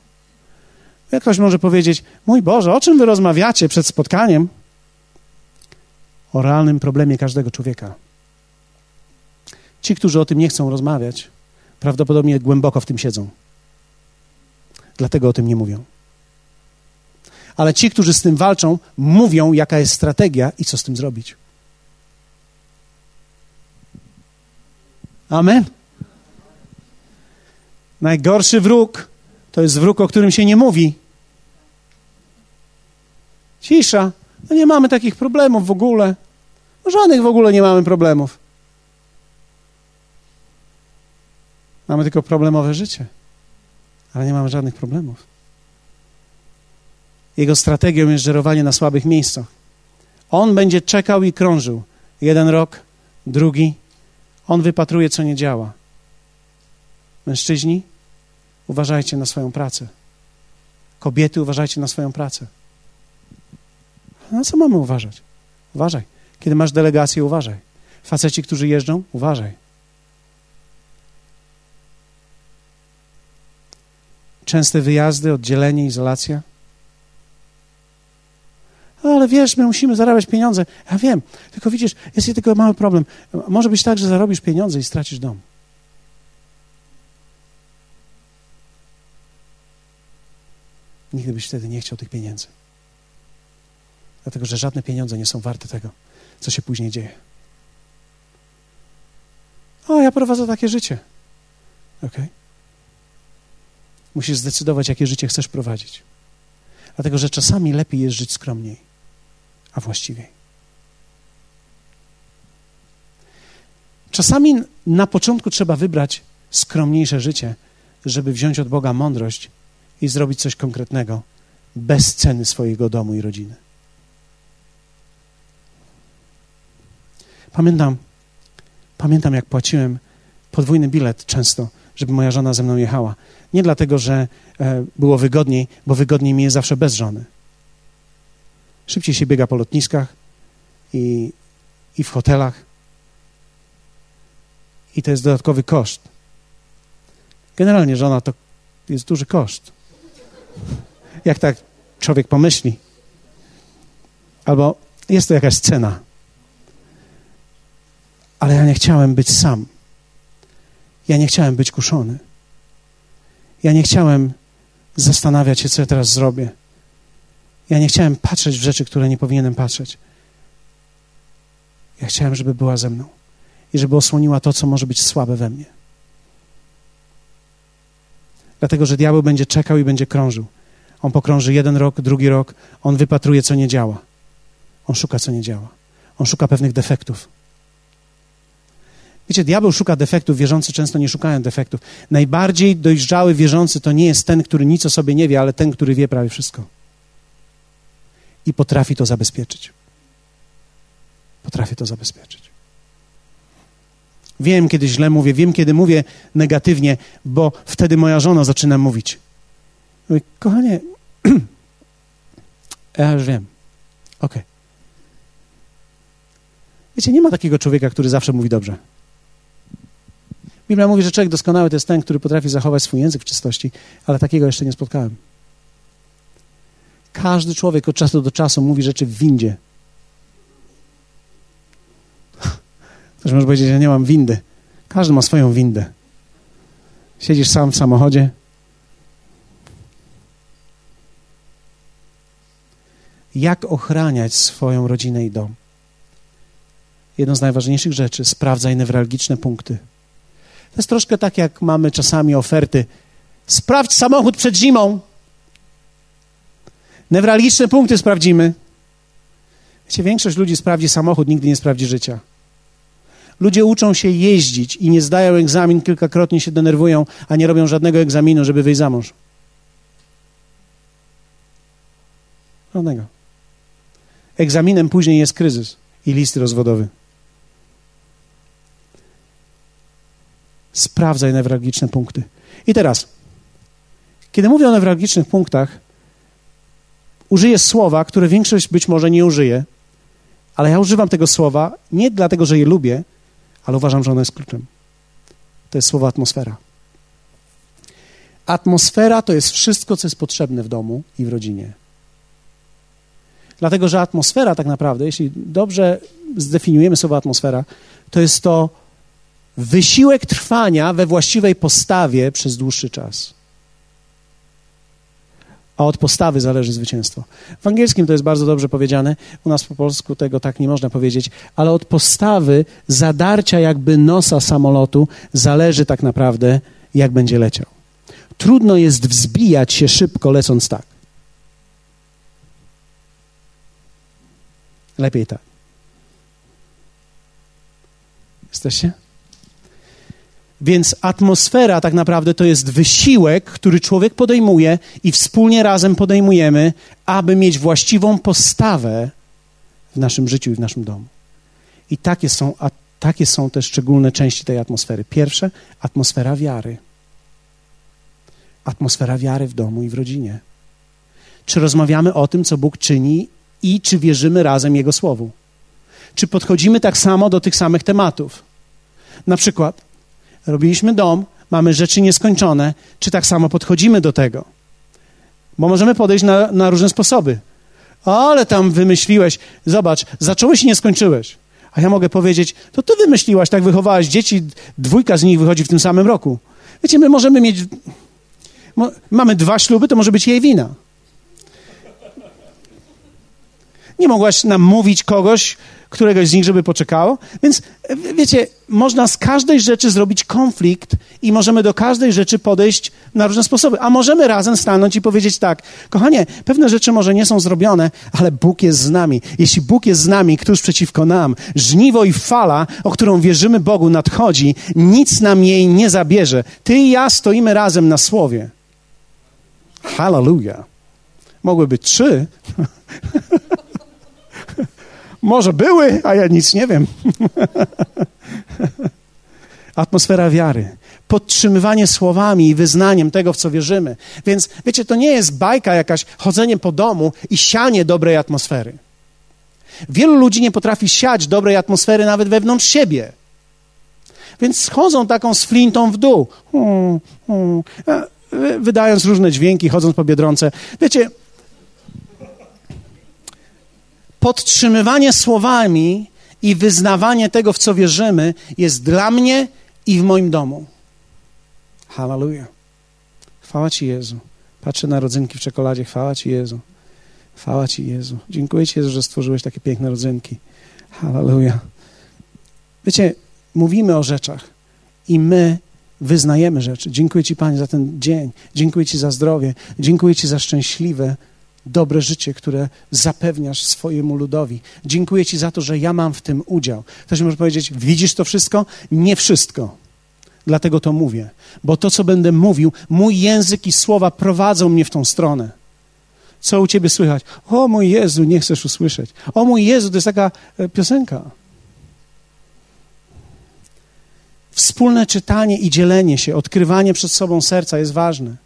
S1: Jak ktoś może powiedzieć, mój Boże, o czym wy rozmawiacie przed spotkaniem? O realnym problemie każdego człowieka. Ci, którzy o tym nie chcą rozmawiać, prawdopodobnie głęboko w tym siedzą. Dlatego o tym nie mówią ale ci, którzy z tym walczą, mówią, jaka jest strategia i co z tym zrobić. Amen. Najgorszy wróg to jest wróg, o którym się nie mówi. Cisza. No nie mamy takich problemów w ogóle. No żadnych w ogóle nie mamy problemów. Mamy tylko problemowe życie, ale nie mamy żadnych problemów. Jego strategią jest żerowanie na słabych miejscach. On będzie czekał i krążył. Jeden rok, drugi. On wypatruje, co nie działa. Mężczyźni, uważajcie na swoją pracę. Kobiety, uważajcie na swoją pracę. Na co mamy uważać? Uważaj. Kiedy masz delegację, uważaj. Faceci, którzy jeżdżą, uważaj. Częste wyjazdy, oddzielenie, izolacja ale wiesz, my musimy zarabiać pieniądze. Ja wiem, tylko widzisz, jest tylko mały problem. Może być tak, że zarobisz pieniądze i stracisz dom. Nigdy byś wtedy nie chciał tych pieniędzy. Dlatego, że żadne pieniądze nie są warte tego, co się później dzieje. O, ja prowadzę takie życie. Ok? Musisz zdecydować, jakie życie chcesz prowadzić. Dlatego, że czasami lepiej jest żyć skromniej a właściwie. Czasami na początku trzeba wybrać skromniejsze życie, żeby wziąć od Boga mądrość i zrobić coś konkretnego bez ceny swojego domu i rodziny. Pamiętam, pamiętam jak płaciłem podwójny bilet często, żeby moja żona ze mną jechała. Nie dlatego, że e, było wygodniej, bo wygodniej mi jest zawsze bez żony. Szybciej się biega po lotniskach i i w hotelach. I to jest dodatkowy koszt. Generalnie żona to jest duży koszt. Jak tak człowiek pomyśli. Albo jest to jakaś cena. Ale ja nie chciałem być sam. Ja nie chciałem być kuszony. Ja nie chciałem zastanawiać się, co ja teraz zrobię. Ja nie chciałem patrzeć w rzeczy, które nie powinienem patrzeć. Ja chciałem, żeby była ze mną i żeby osłoniła to, co może być słabe we mnie. Dlatego, że diabeł będzie czekał i będzie krążył. On pokrąży jeden rok, drugi rok, on wypatruje, co nie działa. On szuka, co nie działa. On szuka pewnych defektów. Wiecie, diabeł szuka defektów, wierzący często nie szukają defektów. Najbardziej dojrzały wierzący to nie jest ten, który nic o sobie nie wie, ale ten, który wie prawie wszystko. I potrafi to zabezpieczyć. Potrafi to zabezpieczyć. Wiem, kiedy źle mówię, wiem, kiedy mówię negatywnie, bo wtedy moja żona zaczyna mówić. Mówi, kochanie, <clears throat> ja już wiem. Okej. Okay. Wiecie, nie ma takiego człowieka, który zawsze mówi dobrze. Biblia mówi, że człowiek doskonały to jest ten, który potrafi zachować swój język w czystości, ale takiego jeszcze nie spotkałem. Każdy człowiek od czasu do czasu mówi rzeczy w windzie. Ktoś może powiedzieć, że nie mam windy. Każdy ma swoją windę. Siedzisz sam w samochodzie. Jak ochraniać swoją rodzinę i dom? Jedną z najważniejszych rzeczy, sprawdzaj newralgiczne punkty. To jest troszkę tak, jak mamy czasami oferty. Sprawdź samochód przed zimą. Newralgiczne punkty sprawdzimy. Wiecie, większość ludzi sprawdzi samochód, nigdy nie sprawdzi życia. Ludzie uczą się jeździć i nie zdają egzamin, kilkakrotnie się denerwują, a nie robią żadnego egzaminu, żeby wyjść za mąż. Żadnego. Egzaminem później jest kryzys i list rozwodowy. Sprawdzaj newralgiczne punkty. I teraz, kiedy mówię o newralgicznych punktach, użyję słowa, które większość być może nie użyje, ale ja używam tego słowa nie dlatego, że je lubię, ale uważam, że ono jest kluczem. To jest słowo atmosfera. Atmosfera to jest wszystko, co jest potrzebne w domu i w rodzinie. Dlatego, że atmosfera tak naprawdę, jeśli dobrze zdefiniujemy słowo atmosfera, to jest to wysiłek trwania we właściwej postawie przez dłuższy czas. A od postawy zależy zwycięstwo. W angielskim to jest bardzo dobrze powiedziane, u nas po polsku tego tak nie można powiedzieć, ale od postawy zadarcia jakby nosa samolotu zależy tak naprawdę, jak będzie leciał. Trudno jest wzbijać się szybko, lecąc tak. Lepiej tak. Jesteście? Więc atmosfera tak naprawdę to jest wysiłek, który człowiek podejmuje i wspólnie razem podejmujemy, aby mieć właściwą postawę w naszym życiu i w naszym domu. I takie są, a takie są te szczególne części tej atmosfery. Pierwsze, atmosfera wiary. Atmosfera wiary w domu i w rodzinie. Czy rozmawiamy o tym, co Bóg czyni i czy wierzymy razem Jego Słowu? Czy podchodzimy tak samo do tych samych tematów? Na przykład, robiliśmy dom, mamy rzeczy nieskończone, czy tak samo podchodzimy do tego? Bo możemy podejść na, na różne sposoby. Ale tam wymyśliłeś, zobacz, zacząłeś i nie skończyłeś. A ja mogę powiedzieć, to ty wymyśliłaś, tak wychowałaś dzieci, dwójka z nich wychodzi w tym samym roku. Wiecie, my możemy mieć, mamy dwa śluby, to może być jej wina. Nie mogłaś namówić kogoś, któregoś z nich, żeby poczekało. Więc wiecie, można z każdej rzeczy zrobić konflikt i możemy do każdej rzeczy podejść na różne sposoby. A możemy razem stanąć i powiedzieć tak, kochanie, pewne rzeczy może nie są zrobione, ale Bóg jest z nami. Jeśli Bóg jest z nami, któż przeciwko nam? Żniwo i fala, o którą wierzymy Bogu, nadchodzi, nic nam jej nie zabierze. Ty i ja stoimy razem na słowie. Hallelujah. Mogły być trzy. <laughs> Może były, a ja nic nie wiem. <laughs> Atmosfera wiary. Podtrzymywanie słowami i wyznaniem tego, w co wierzymy. Więc wiecie, to nie jest bajka jakaś, chodzenie po domu i sianie dobrej atmosfery. Wielu ludzi nie potrafi siać dobrej atmosfery nawet wewnątrz siebie. Więc schodzą taką z flintą w dół. Hmm, hmm, wydając różne dźwięki, chodząc po biedronce. Wiecie, podtrzymywanie słowami i wyznawanie tego, w co wierzymy, jest dla mnie i w moim domu. Hallelujah. Chwała Ci Jezu. Patrzę na rodzynki w czekoladzie. Chwała Ci Jezu. Chwała Ci Jezu. Dziękuję Ci Jezu, że stworzyłeś takie piękne rodzynki. Hallelujah. Wiecie, mówimy o rzeczach i my wyznajemy rzeczy. Dziękuję Ci, Panie, za ten dzień. Dziękuję Ci za zdrowie. Dziękuję Ci za szczęśliwe, dobre życie, które zapewniasz swojemu ludowi. Dziękuję Ci za to, że ja mam w tym udział. Ktoś może powiedzieć, widzisz to wszystko? Nie wszystko. Dlatego to mówię. Bo to, co będę mówił, mój język i słowa prowadzą mnie w tą stronę. Co u Ciebie słychać? O mój Jezu, nie chcesz usłyszeć. O mój Jezu, to jest taka e, piosenka. Wspólne czytanie i dzielenie się, odkrywanie przed sobą serca jest ważne.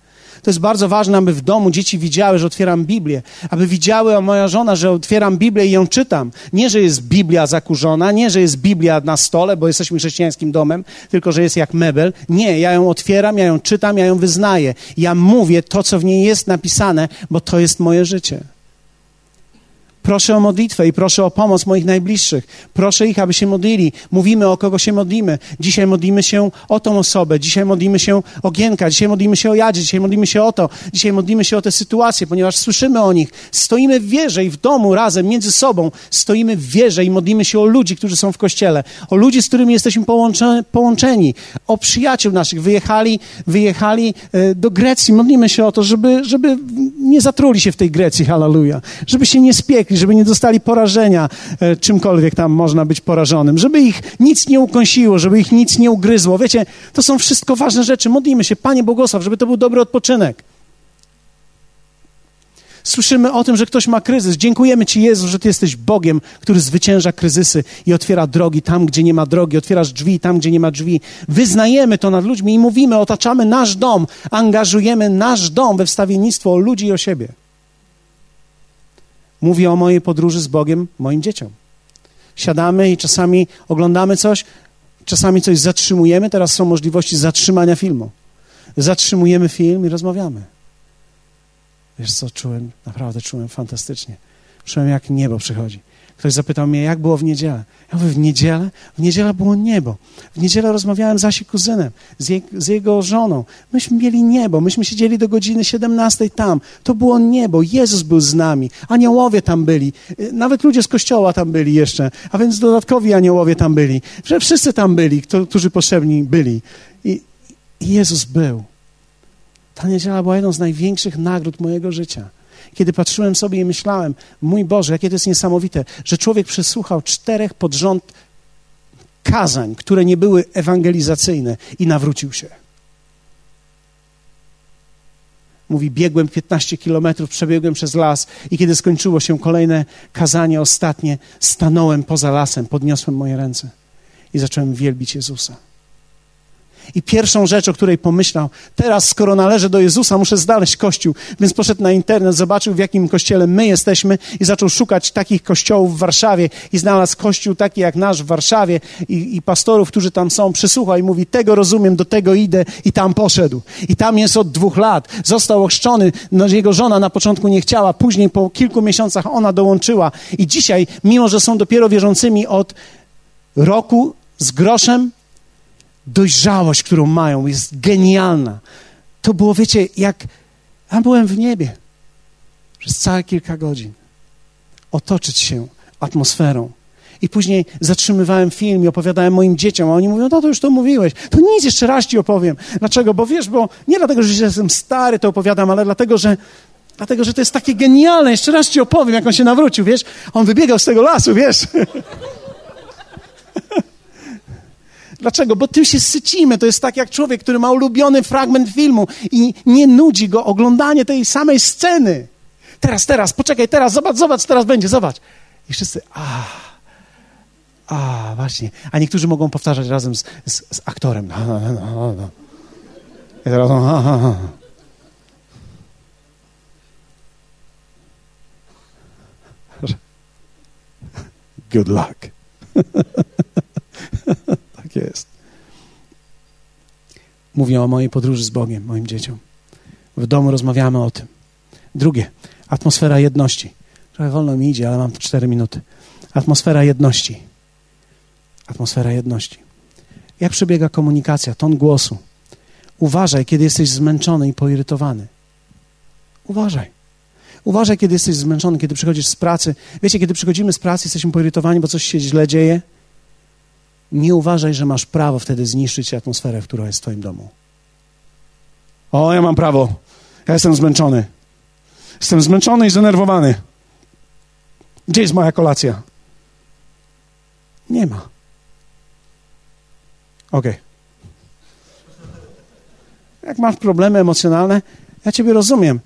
S1: To jest bardzo ważne, aby w domu dzieci widziały, że otwieram Biblię, aby widziały, a moja żona, że otwieram Biblię i ją czytam. Nie, że jest Biblia zakurzona, nie, że jest Biblia na stole, bo jesteśmy chrześcijańskim domem, tylko że jest jak mebel. Nie, ja ją otwieram, ja ją czytam, ja ją wyznaję. Ja mówię to, co w niej jest napisane, bo to jest moje życie. Proszę o modlitwę i proszę o pomoc moich najbliższych. Proszę ich, aby się modlili. Mówimy, o kogo się modlimy. Dzisiaj modlimy się o tą osobę. Dzisiaj modlimy się o Gienka. Dzisiaj modlimy się o Jadzie. Dzisiaj modlimy się o to. Dzisiaj modlimy się o tę sytuację, ponieważ słyszymy o nich. Stoimy w wierze i w domu razem, między sobą. Stoimy w wierze i modlimy się o ludzi, którzy są w kościele. O ludzi, z którymi jesteśmy połączeni. O przyjaciół naszych. Wyjechali, wyjechali e, do Grecji. Modlimy się o to, żeby, żeby nie zatruli się w tej Grecji. Hallelujah. Żeby się nie spiekli żeby nie dostali porażenia, e, czymkolwiek tam można być porażonym, żeby ich nic nie ukąsiło, żeby ich nic nie ugryzło. Wiecie, to są wszystko ważne rzeczy. Modlimy się, Panie Błogosław, żeby to był dobry odpoczynek. Słyszymy o tym, że ktoś ma kryzys. Dziękujemy Ci, Jezu, że Ty jesteś Bogiem, który zwycięża kryzysy i otwiera drogi tam, gdzie nie ma drogi, otwierasz drzwi tam, gdzie nie ma drzwi. Wyznajemy to nad ludźmi i mówimy, otaczamy nasz dom, angażujemy nasz dom we wstawiennictwo o ludzi i o siebie. Mówię o mojej podróży z Bogiem moim dzieciom. Siadamy i czasami oglądamy coś, czasami coś zatrzymujemy. Teraz są możliwości zatrzymania filmu. Zatrzymujemy film i rozmawiamy. Wiesz co, czułem, naprawdę czułem fantastycznie. Czułem, jak niebo przychodzi. Ktoś zapytał mnie, jak było w niedzielę. Ja mówię, w niedzielę? W niedzielę było niebo. W niedzielę rozmawiałem z Asi kuzynem, z, je, z, jego żoną. Myśmy mieli niebo, myśmy siedzieli do godziny 17 tam. To było niebo, Jezus był z nami, aniołowie tam byli, nawet ludzie z kościoła tam byli jeszcze, a więc dodatkowi aniołowie tam byli. Wszyscy tam byli, którzy potrzebni byli. I, I Jezus był. Ta niedziela była jedną z największych nagród mojego życia kiedy patrzyłem sobie i myślałem, mój Boże, jakie to jest niesamowite, że człowiek przesłuchał czterech pod rząd kazań, które nie były ewangelizacyjne i nawrócił się. Mówi, biegłem 15 kilometrów, przebiegłem przez las i kiedy skończyło się kolejne kazanie, ostatnie, stanąłem poza lasem, podniosłem moje ręce i zacząłem wielbić Jezusa. I pierwszą rzecz, o której pomyślał, teraz, skoro należę do Jezusa, muszę znaleźć kościół. Więc poszedł na internet, zobaczył, w jakim kościele my jesteśmy i zaczął szukać takich kościołów w Warszawie. I znalazł kościół taki jak nasz w Warszawie i, i pastorów, którzy tam są. Przysłuchał i mówi, tego rozumiem, do tego idę i tam poszedł. I tam jest od dwóch lat. Został ochrzczony. No, jego żona na początku nie chciała, później po kilku miesiącach ona dołączyła. I dzisiaj, mimo że są dopiero wierzącymi od roku z groszem, dojrzałość, którą mają, jest genialna. To było, wiecie, jak ja byłem w niebie przez całe kilka godzin. Otoczyć się atmosferą. I później zatrzymywałem film i opowiadałem moim dzieciom, a oni mówią, no to już to mówiłeś. To nic, jeszcze raz ci opowiem. Dlaczego? Bo wiesz, bo nie dlatego, że jestem stary, to opowiadam, ale dlatego, że dlatego, że to jest takie genialne. Jeszcze raz ci opowiem, jak on się nawrócił, wiesz? On wybiegał z tego lasu, wiesz? <laughs> Dlaczego? Bo tym się sycimy. To jest tak jak człowiek, który ma ulubiony fragment filmu i nie nudzi go oglądanie tej samej sceny. Teraz, teraz, poczekaj, teraz, zobacz, zobacz, teraz będzie, zobacz. I wszyscy, a, a, właśnie. A niektórzy mogą powtarzać razem z, z, z aktorem. I teraz, good luck. <laughs> jest. Mówię o mojej podróży z Bogiem, moim dzieciom. W domu rozmawiamy o tym. Drugie, atmosfera jedności. Trochę wolno mi idzie, ale mam cztery minuty. Atmosfera jedności. Atmosfera jedności. Jak przebiega komunikacja, ton głosu? Uważaj, kiedy jesteś zmęczony i poirytowany. Uważaj. Uważaj, kiedy jesteś zmęczony, kiedy przychodzisz z pracy. Wiecie, kiedy przychodzimy z pracy, jesteśmy poirytowani, bo coś się źle dzieje. Nie uważaj, że masz prawo wtedy zniszczyć atmosferę, która jest w Twoim domu. O, ja mam prawo. Ja jestem zmęczony. Jestem zmęczony i zdenerwowany. Gdzie jest moja kolacja? Nie ma. Okej. Okay. Jak masz problemy emocjonalne, ja Ciebie rozumiem.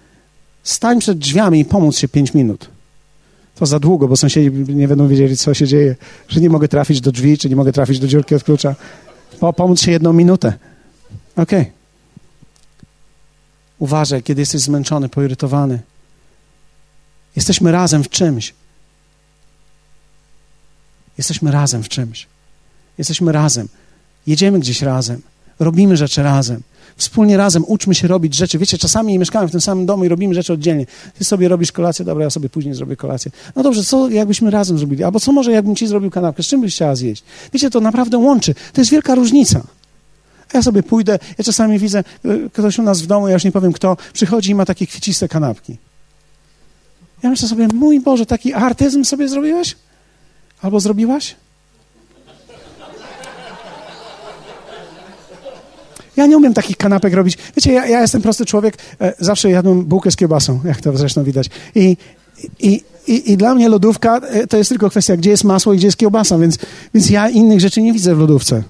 S1: Stań przed drzwiami i pomóc się pięć minut. To za długo, bo sąsiedzi nie będą wiedzieli, co się dzieje, że nie mogę trafić do drzwi, czy nie mogę trafić do dziurki od klucza. Po, pomóc się jedną minutę. Okej. Okay. Uważaj, kiedy jesteś zmęczony, poirytowany. Jesteśmy razem w czymś. Jesteśmy razem w czymś. Jesteśmy razem. Jedziemy gdzieś razem. Robimy rzeczy razem. Wspólnie razem uczmy się robić rzeczy. Wiecie, czasami mieszkamy w tym samym domu i robimy rzeczy oddzielnie. Ty sobie robisz kolację, dobra, ja sobie później zrobię kolację. No dobrze, co jakbyśmy razem zrobili? Albo co może jakbym ci zrobił kanapkę? Z czym byś chciała zjeść? Wiecie, to naprawdę łączy. To jest wielka różnica. A ja sobie pójdę, ja czasami widzę, y, ktoś u nas w domu, ja już nie powiem kto, przychodzi i ma takie kwieciste kanapki. Ja myślę sobie, mój Boże, taki artyzm sobie zrobiłeś? Albo zrobiłaś? Ja nie umiem takich kanapek robić. Wiecie, ja, ja jestem prosty człowiek, e, zawsze jadłem bułkę z kiełbasą, jak to zresztą widać. I, i, i, I dla mnie lodówka e, to jest tylko kwestia, gdzie jest masło i gdzie jest kiełbasa, więc, więc ja innych rzeczy nie widzę w lodówce.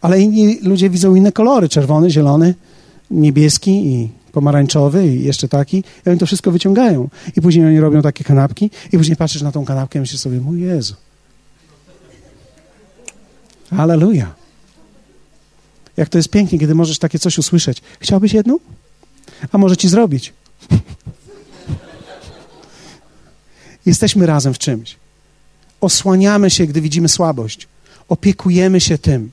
S1: Ale inni ludzie widzą inne kolory, czerwony, zielony, niebieski i pomarańczowy i jeszcze taki. I oni to wszystko wyciągają. I później oni robią takie kanapki i później patrzysz na tą kanapkę i myślisz sobie, mój Jezu. Halleluja. Jak to jest pięknie, kiedy możesz takie coś usłyszeć. Chciałbyś jedną? A może ci zrobić? <laughs> Jesteśmy razem w czymś. Osłaniamy się, gdy widzimy słabość. Opiekujemy się tym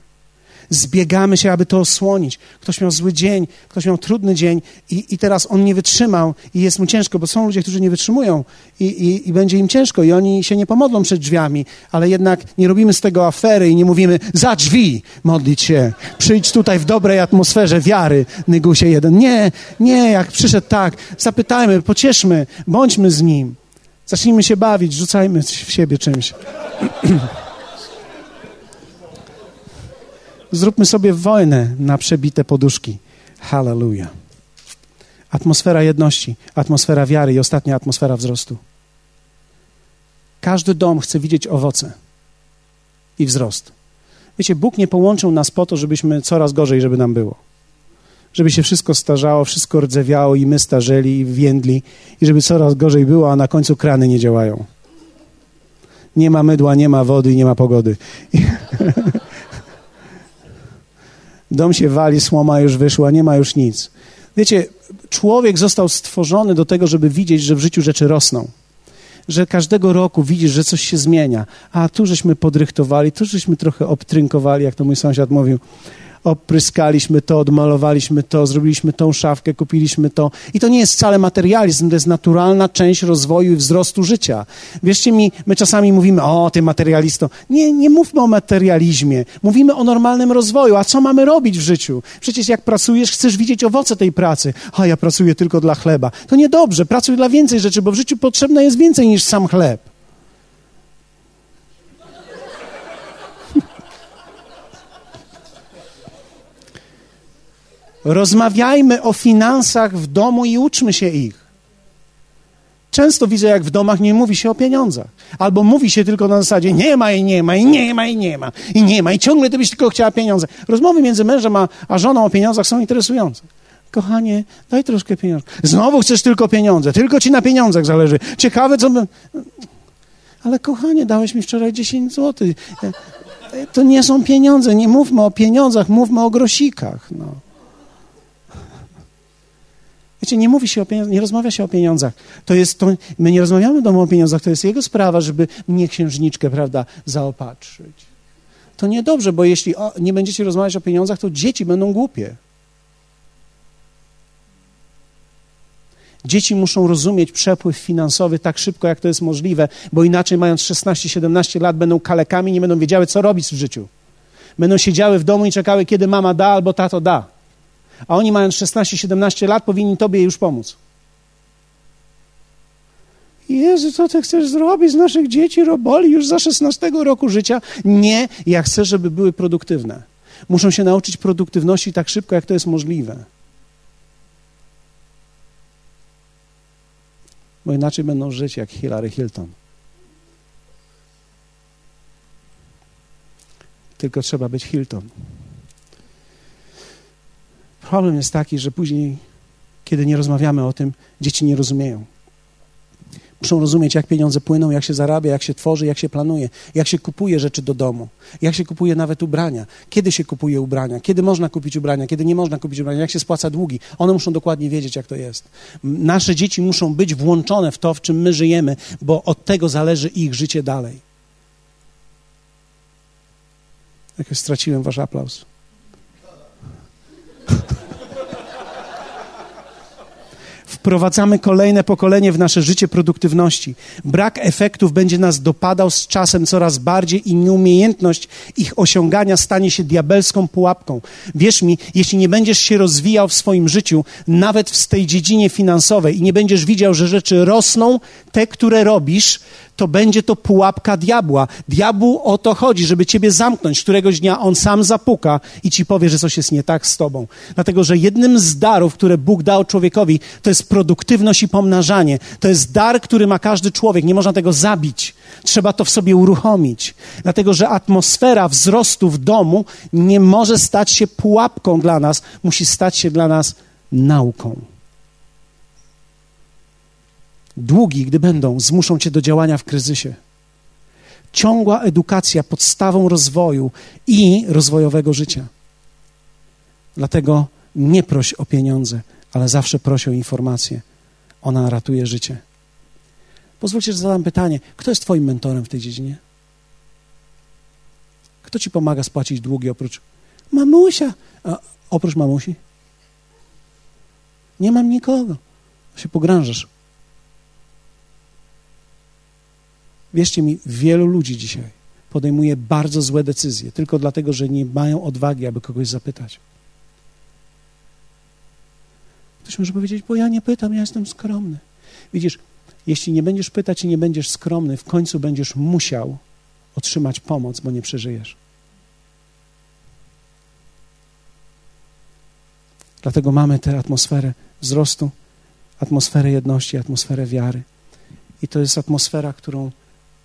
S1: zbiegamy się, aby to osłonić. Ktoś miał zły dzień, ktoś miał trudny dzień i, i teraz on nie wytrzymał i jest mu ciężko, bo są ludzie, którzy nie wytrzymują i, i, i będzie im ciężko i oni się nie pomodlą przed drzwiami, ale jednak nie robimy z tego afery i nie mówimy za drzwi modlić się, przyjdź tutaj w dobrej atmosferze wiary, Nygusie jeden. Nie, nie, jak przyszedł tak, zapytajmy, pocieszmy, bądźmy z nim. Zacznijmy się bawić, rzucajmy w siebie czymś. <clears throat> Zróbmy sobie wojnę na przebite poduszki. Hallelujah. Atmosfera jedności, atmosfera wiary i ostatnia atmosfera wzrostu. Każdy dom chce widzieć owoce i wzrost. Wiecie, Bóg nie połączył nas po to, żebyśmy coraz gorzej, żeby nam było. Żeby się wszystko starzało, wszystko rdzewiało i my starzeli i więdli i żeby coraz gorzej było, a na końcu krany nie działają. Nie ma mydła, nie ma wody i nie ma pogody. <laughs> Dom się wali, słoma już wyszła, nie ma już nic. Wiecie, człowiek został stworzony do tego, żeby widzieć, że w życiu rzeczy rosną. Że każdego roku widzisz, że coś się zmienia. A tu żeśmy podrychtowali, tu żeśmy trochę obtrynkowali, jak to mój sąsiad mówił opryskaliśmy to, odmalowaliśmy to, zrobiliśmy tą szafkę, kupiliśmy to. I to nie jest wcale materializm, to jest naturalna część rozwoju i wzrostu życia. Wierzcie mi, my czasami mówimy, o, ty materialisto. Nie, nie mówmy o materializmie. Mówimy o normalnym rozwoju. A co mamy robić w życiu? Przecież jak pracujesz, chcesz widzieć owoce tej pracy. A ja pracuję tylko dla chleba. To niedobrze. Pracuj dla więcej rzeczy, bo w życiu potrzebne jest więcej niż sam chleb. Rozmawiajmy o finansach w domu i uczmy się ich. Często widzę, jak w domach nie mówi się o pieniądzach. Albo mówi się tylko na zasadzie nie ma i nie ma, i nie ma, i nie ma, i nie ma, i ciągle ty byś tylko chciała pieniądze. Rozmowy między mężem a, a żoną o pieniądzach są interesujące. Kochanie, daj troszkę pieniędzy. Znowu chcesz tylko pieniądze, tylko ci na pieniądzach zależy. Ciekawe, co. Ale kochanie, dałeś mi wczoraj 10 złotych. To nie są pieniądze, nie mówmy o pieniądzach, mówmy o grosikach. No. Wiecie, nie mówi się o pieniądzach, nie rozmawia się o pieniądzach. To jest to, my nie rozmawiamy domu o pieniądzach, to jest jego sprawa, żeby mnie księżniczkę, prawda, zaopatrzyć. To niedobrze, bo jeśli o, nie będziecie rozmawiać o pieniądzach, to dzieci będą głupie. Dzieci muszą rozumieć przepływ finansowy tak szybko, jak to jest możliwe, bo inaczej, mając 16-17 lat, będą kalekami, nie będą wiedziały, co robić w życiu. Będą siedziały w domu i czekały, kiedy mama da albo tato da. A oni, mając 16-17 lat, powinni Tobie już pomóc. Jezu, co Ty chcesz zrobić z naszych dzieci, roboli już za 16 roku życia? Nie, ja chcę, żeby były produktywne. Muszą się nauczyć produktywności tak szybko, jak to jest możliwe. bo inaczej będą żyć jak Hillary Hilton. Tylko trzeba być Hilton. Problem jest taki, że później, kiedy nie rozmawiamy o tym, dzieci nie rozumieją. Muszą rozumieć, jak pieniądze płyną, jak się zarabia, jak się tworzy, jak się planuje, jak się kupuje rzeczy do domu, jak się kupuje nawet ubrania, kiedy się kupuje ubrania, kiedy można kupić ubrania, kiedy nie można kupić ubrania, jak się spłaca długi. One muszą dokładnie wiedzieć, jak to jest. Nasze dzieci muszą być włączone w to, w czym my żyjemy, bo od tego zależy ich życie dalej. Jakoś straciłem wasz aplauz. Wprowadzamy kolejne pokolenie w nasze życie produktywności. Brak efektów będzie nas dopadał z czasem coraz bardziej i nieumiejętność ich osiągania stanie się diabelską pułapką. Wierz mi, jeśli nie będziesz się rozwijał w swoim życiu, nawet w tej dziedzinie finansowej i nie będziesz widział, że rzeczy rosną, te, które robisz, to będzie to pułapka diabła. Diabłu o to chodzi, żeby ciebie zamknąć. Któregoś dnia on sam zapuka i ci powie, że coś jest nie tak z tobą. Dlatego, że jednym z darów, które Bóg dał człowiekowi, to jest produktywność i pomnażanie. To jest dar, który ma każdy człowiek. Nie można tego zabić. Trzeba to w sobie uruchomić. Dlatego, że atmosfera wzrostu w domu nie może stać się pułapką dla nas, musi stać się dla nas nauką. Długi, gdy będą, zmuszą cię do działania w kryzysie. Ciągła edukacja podstawą rozwoju i rozwojowego życia. Dlatego nie proś o pieniądze, ale zawsze proś o informację. Ona ratuje życie. Pozwólcie, że zadam pytanie: kto jest Twoim mentorem w tej dziedzinie? Kto ci pomaga spłacić długi oprócz mamusia? A oprócz mamusi? Nie mam nikogo. Się pogrążasz. Wierzcie mi, wielu ludzi dzisiaj podejmuje bardzo złe decyzje, tylko dlatego, że nie mają odwagi, aby kogoś zapytać. Ktoś może powiedzieć, bo ja nie pytam, ja jestem skromny. Widzisz, jeśli nie będziesz pytać i nie będziesz skromny, w końcu będziesz musiał otrzymać pomoc, bo nie przeżyjesz. Dlatego mamy tę atmosferę wzrostu, atmosferę jedności, atmosferę wiary. I to jest atmosfera, którą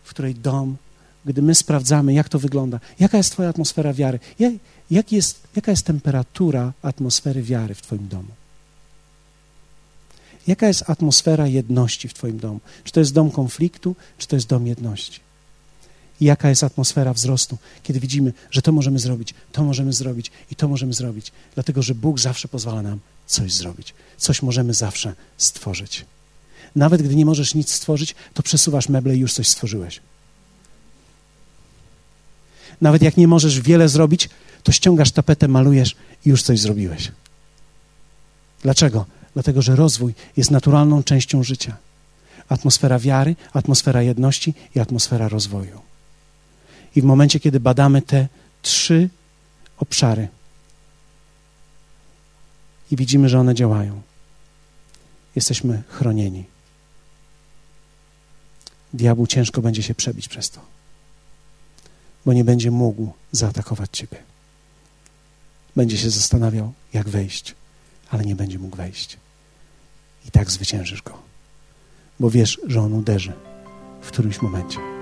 S1: w której dom, gdy my sprawdzamy, jak to wygląda, jaka jest Twoja atmosfera wiary, jak, jak jest, jaka jest temperatura atmosfery wiary w Twoim domu. Jaka jest atmosfera jedności w Twoim domu? Czy to jest dom konfliktu, czy to jest dom jedności? I jaka jest atmosfera wzrostu, kiedy widzimy, że to możemy zrobić, to możemy zrobić i to możemy zrobić, dlatego że Bóg zawsze pozwala nam coś zrobić. Coś możemy zawsze stworzyć. Nawet gdy nie możesz nic stworzyć, to przesuwasz meble i już coś stworzyłeś. Nawet jak nie możesz wiele zrobić, to ściągasz tapetę, malujesz i już coś zrobiłeś. Dlaczego? Dlatego, że rozwój jest naturalną częścią życia. Atmosfera wiary, atmosfera jedności i atmosfera rozwoju. I w momencie, kiedy badamy te trzy obszary i widzimy, że one działają, jesteśmy chronieni diabłu ciężko będzie się przebić przez to, bo nie będzie mógł zaatakować ciebie. Będzie się zastanawiał, jak wejść, ale nie będzie mógł wejść. I tak zwyciężysz go, bo wiesz, że on uderzy w którymś momencie.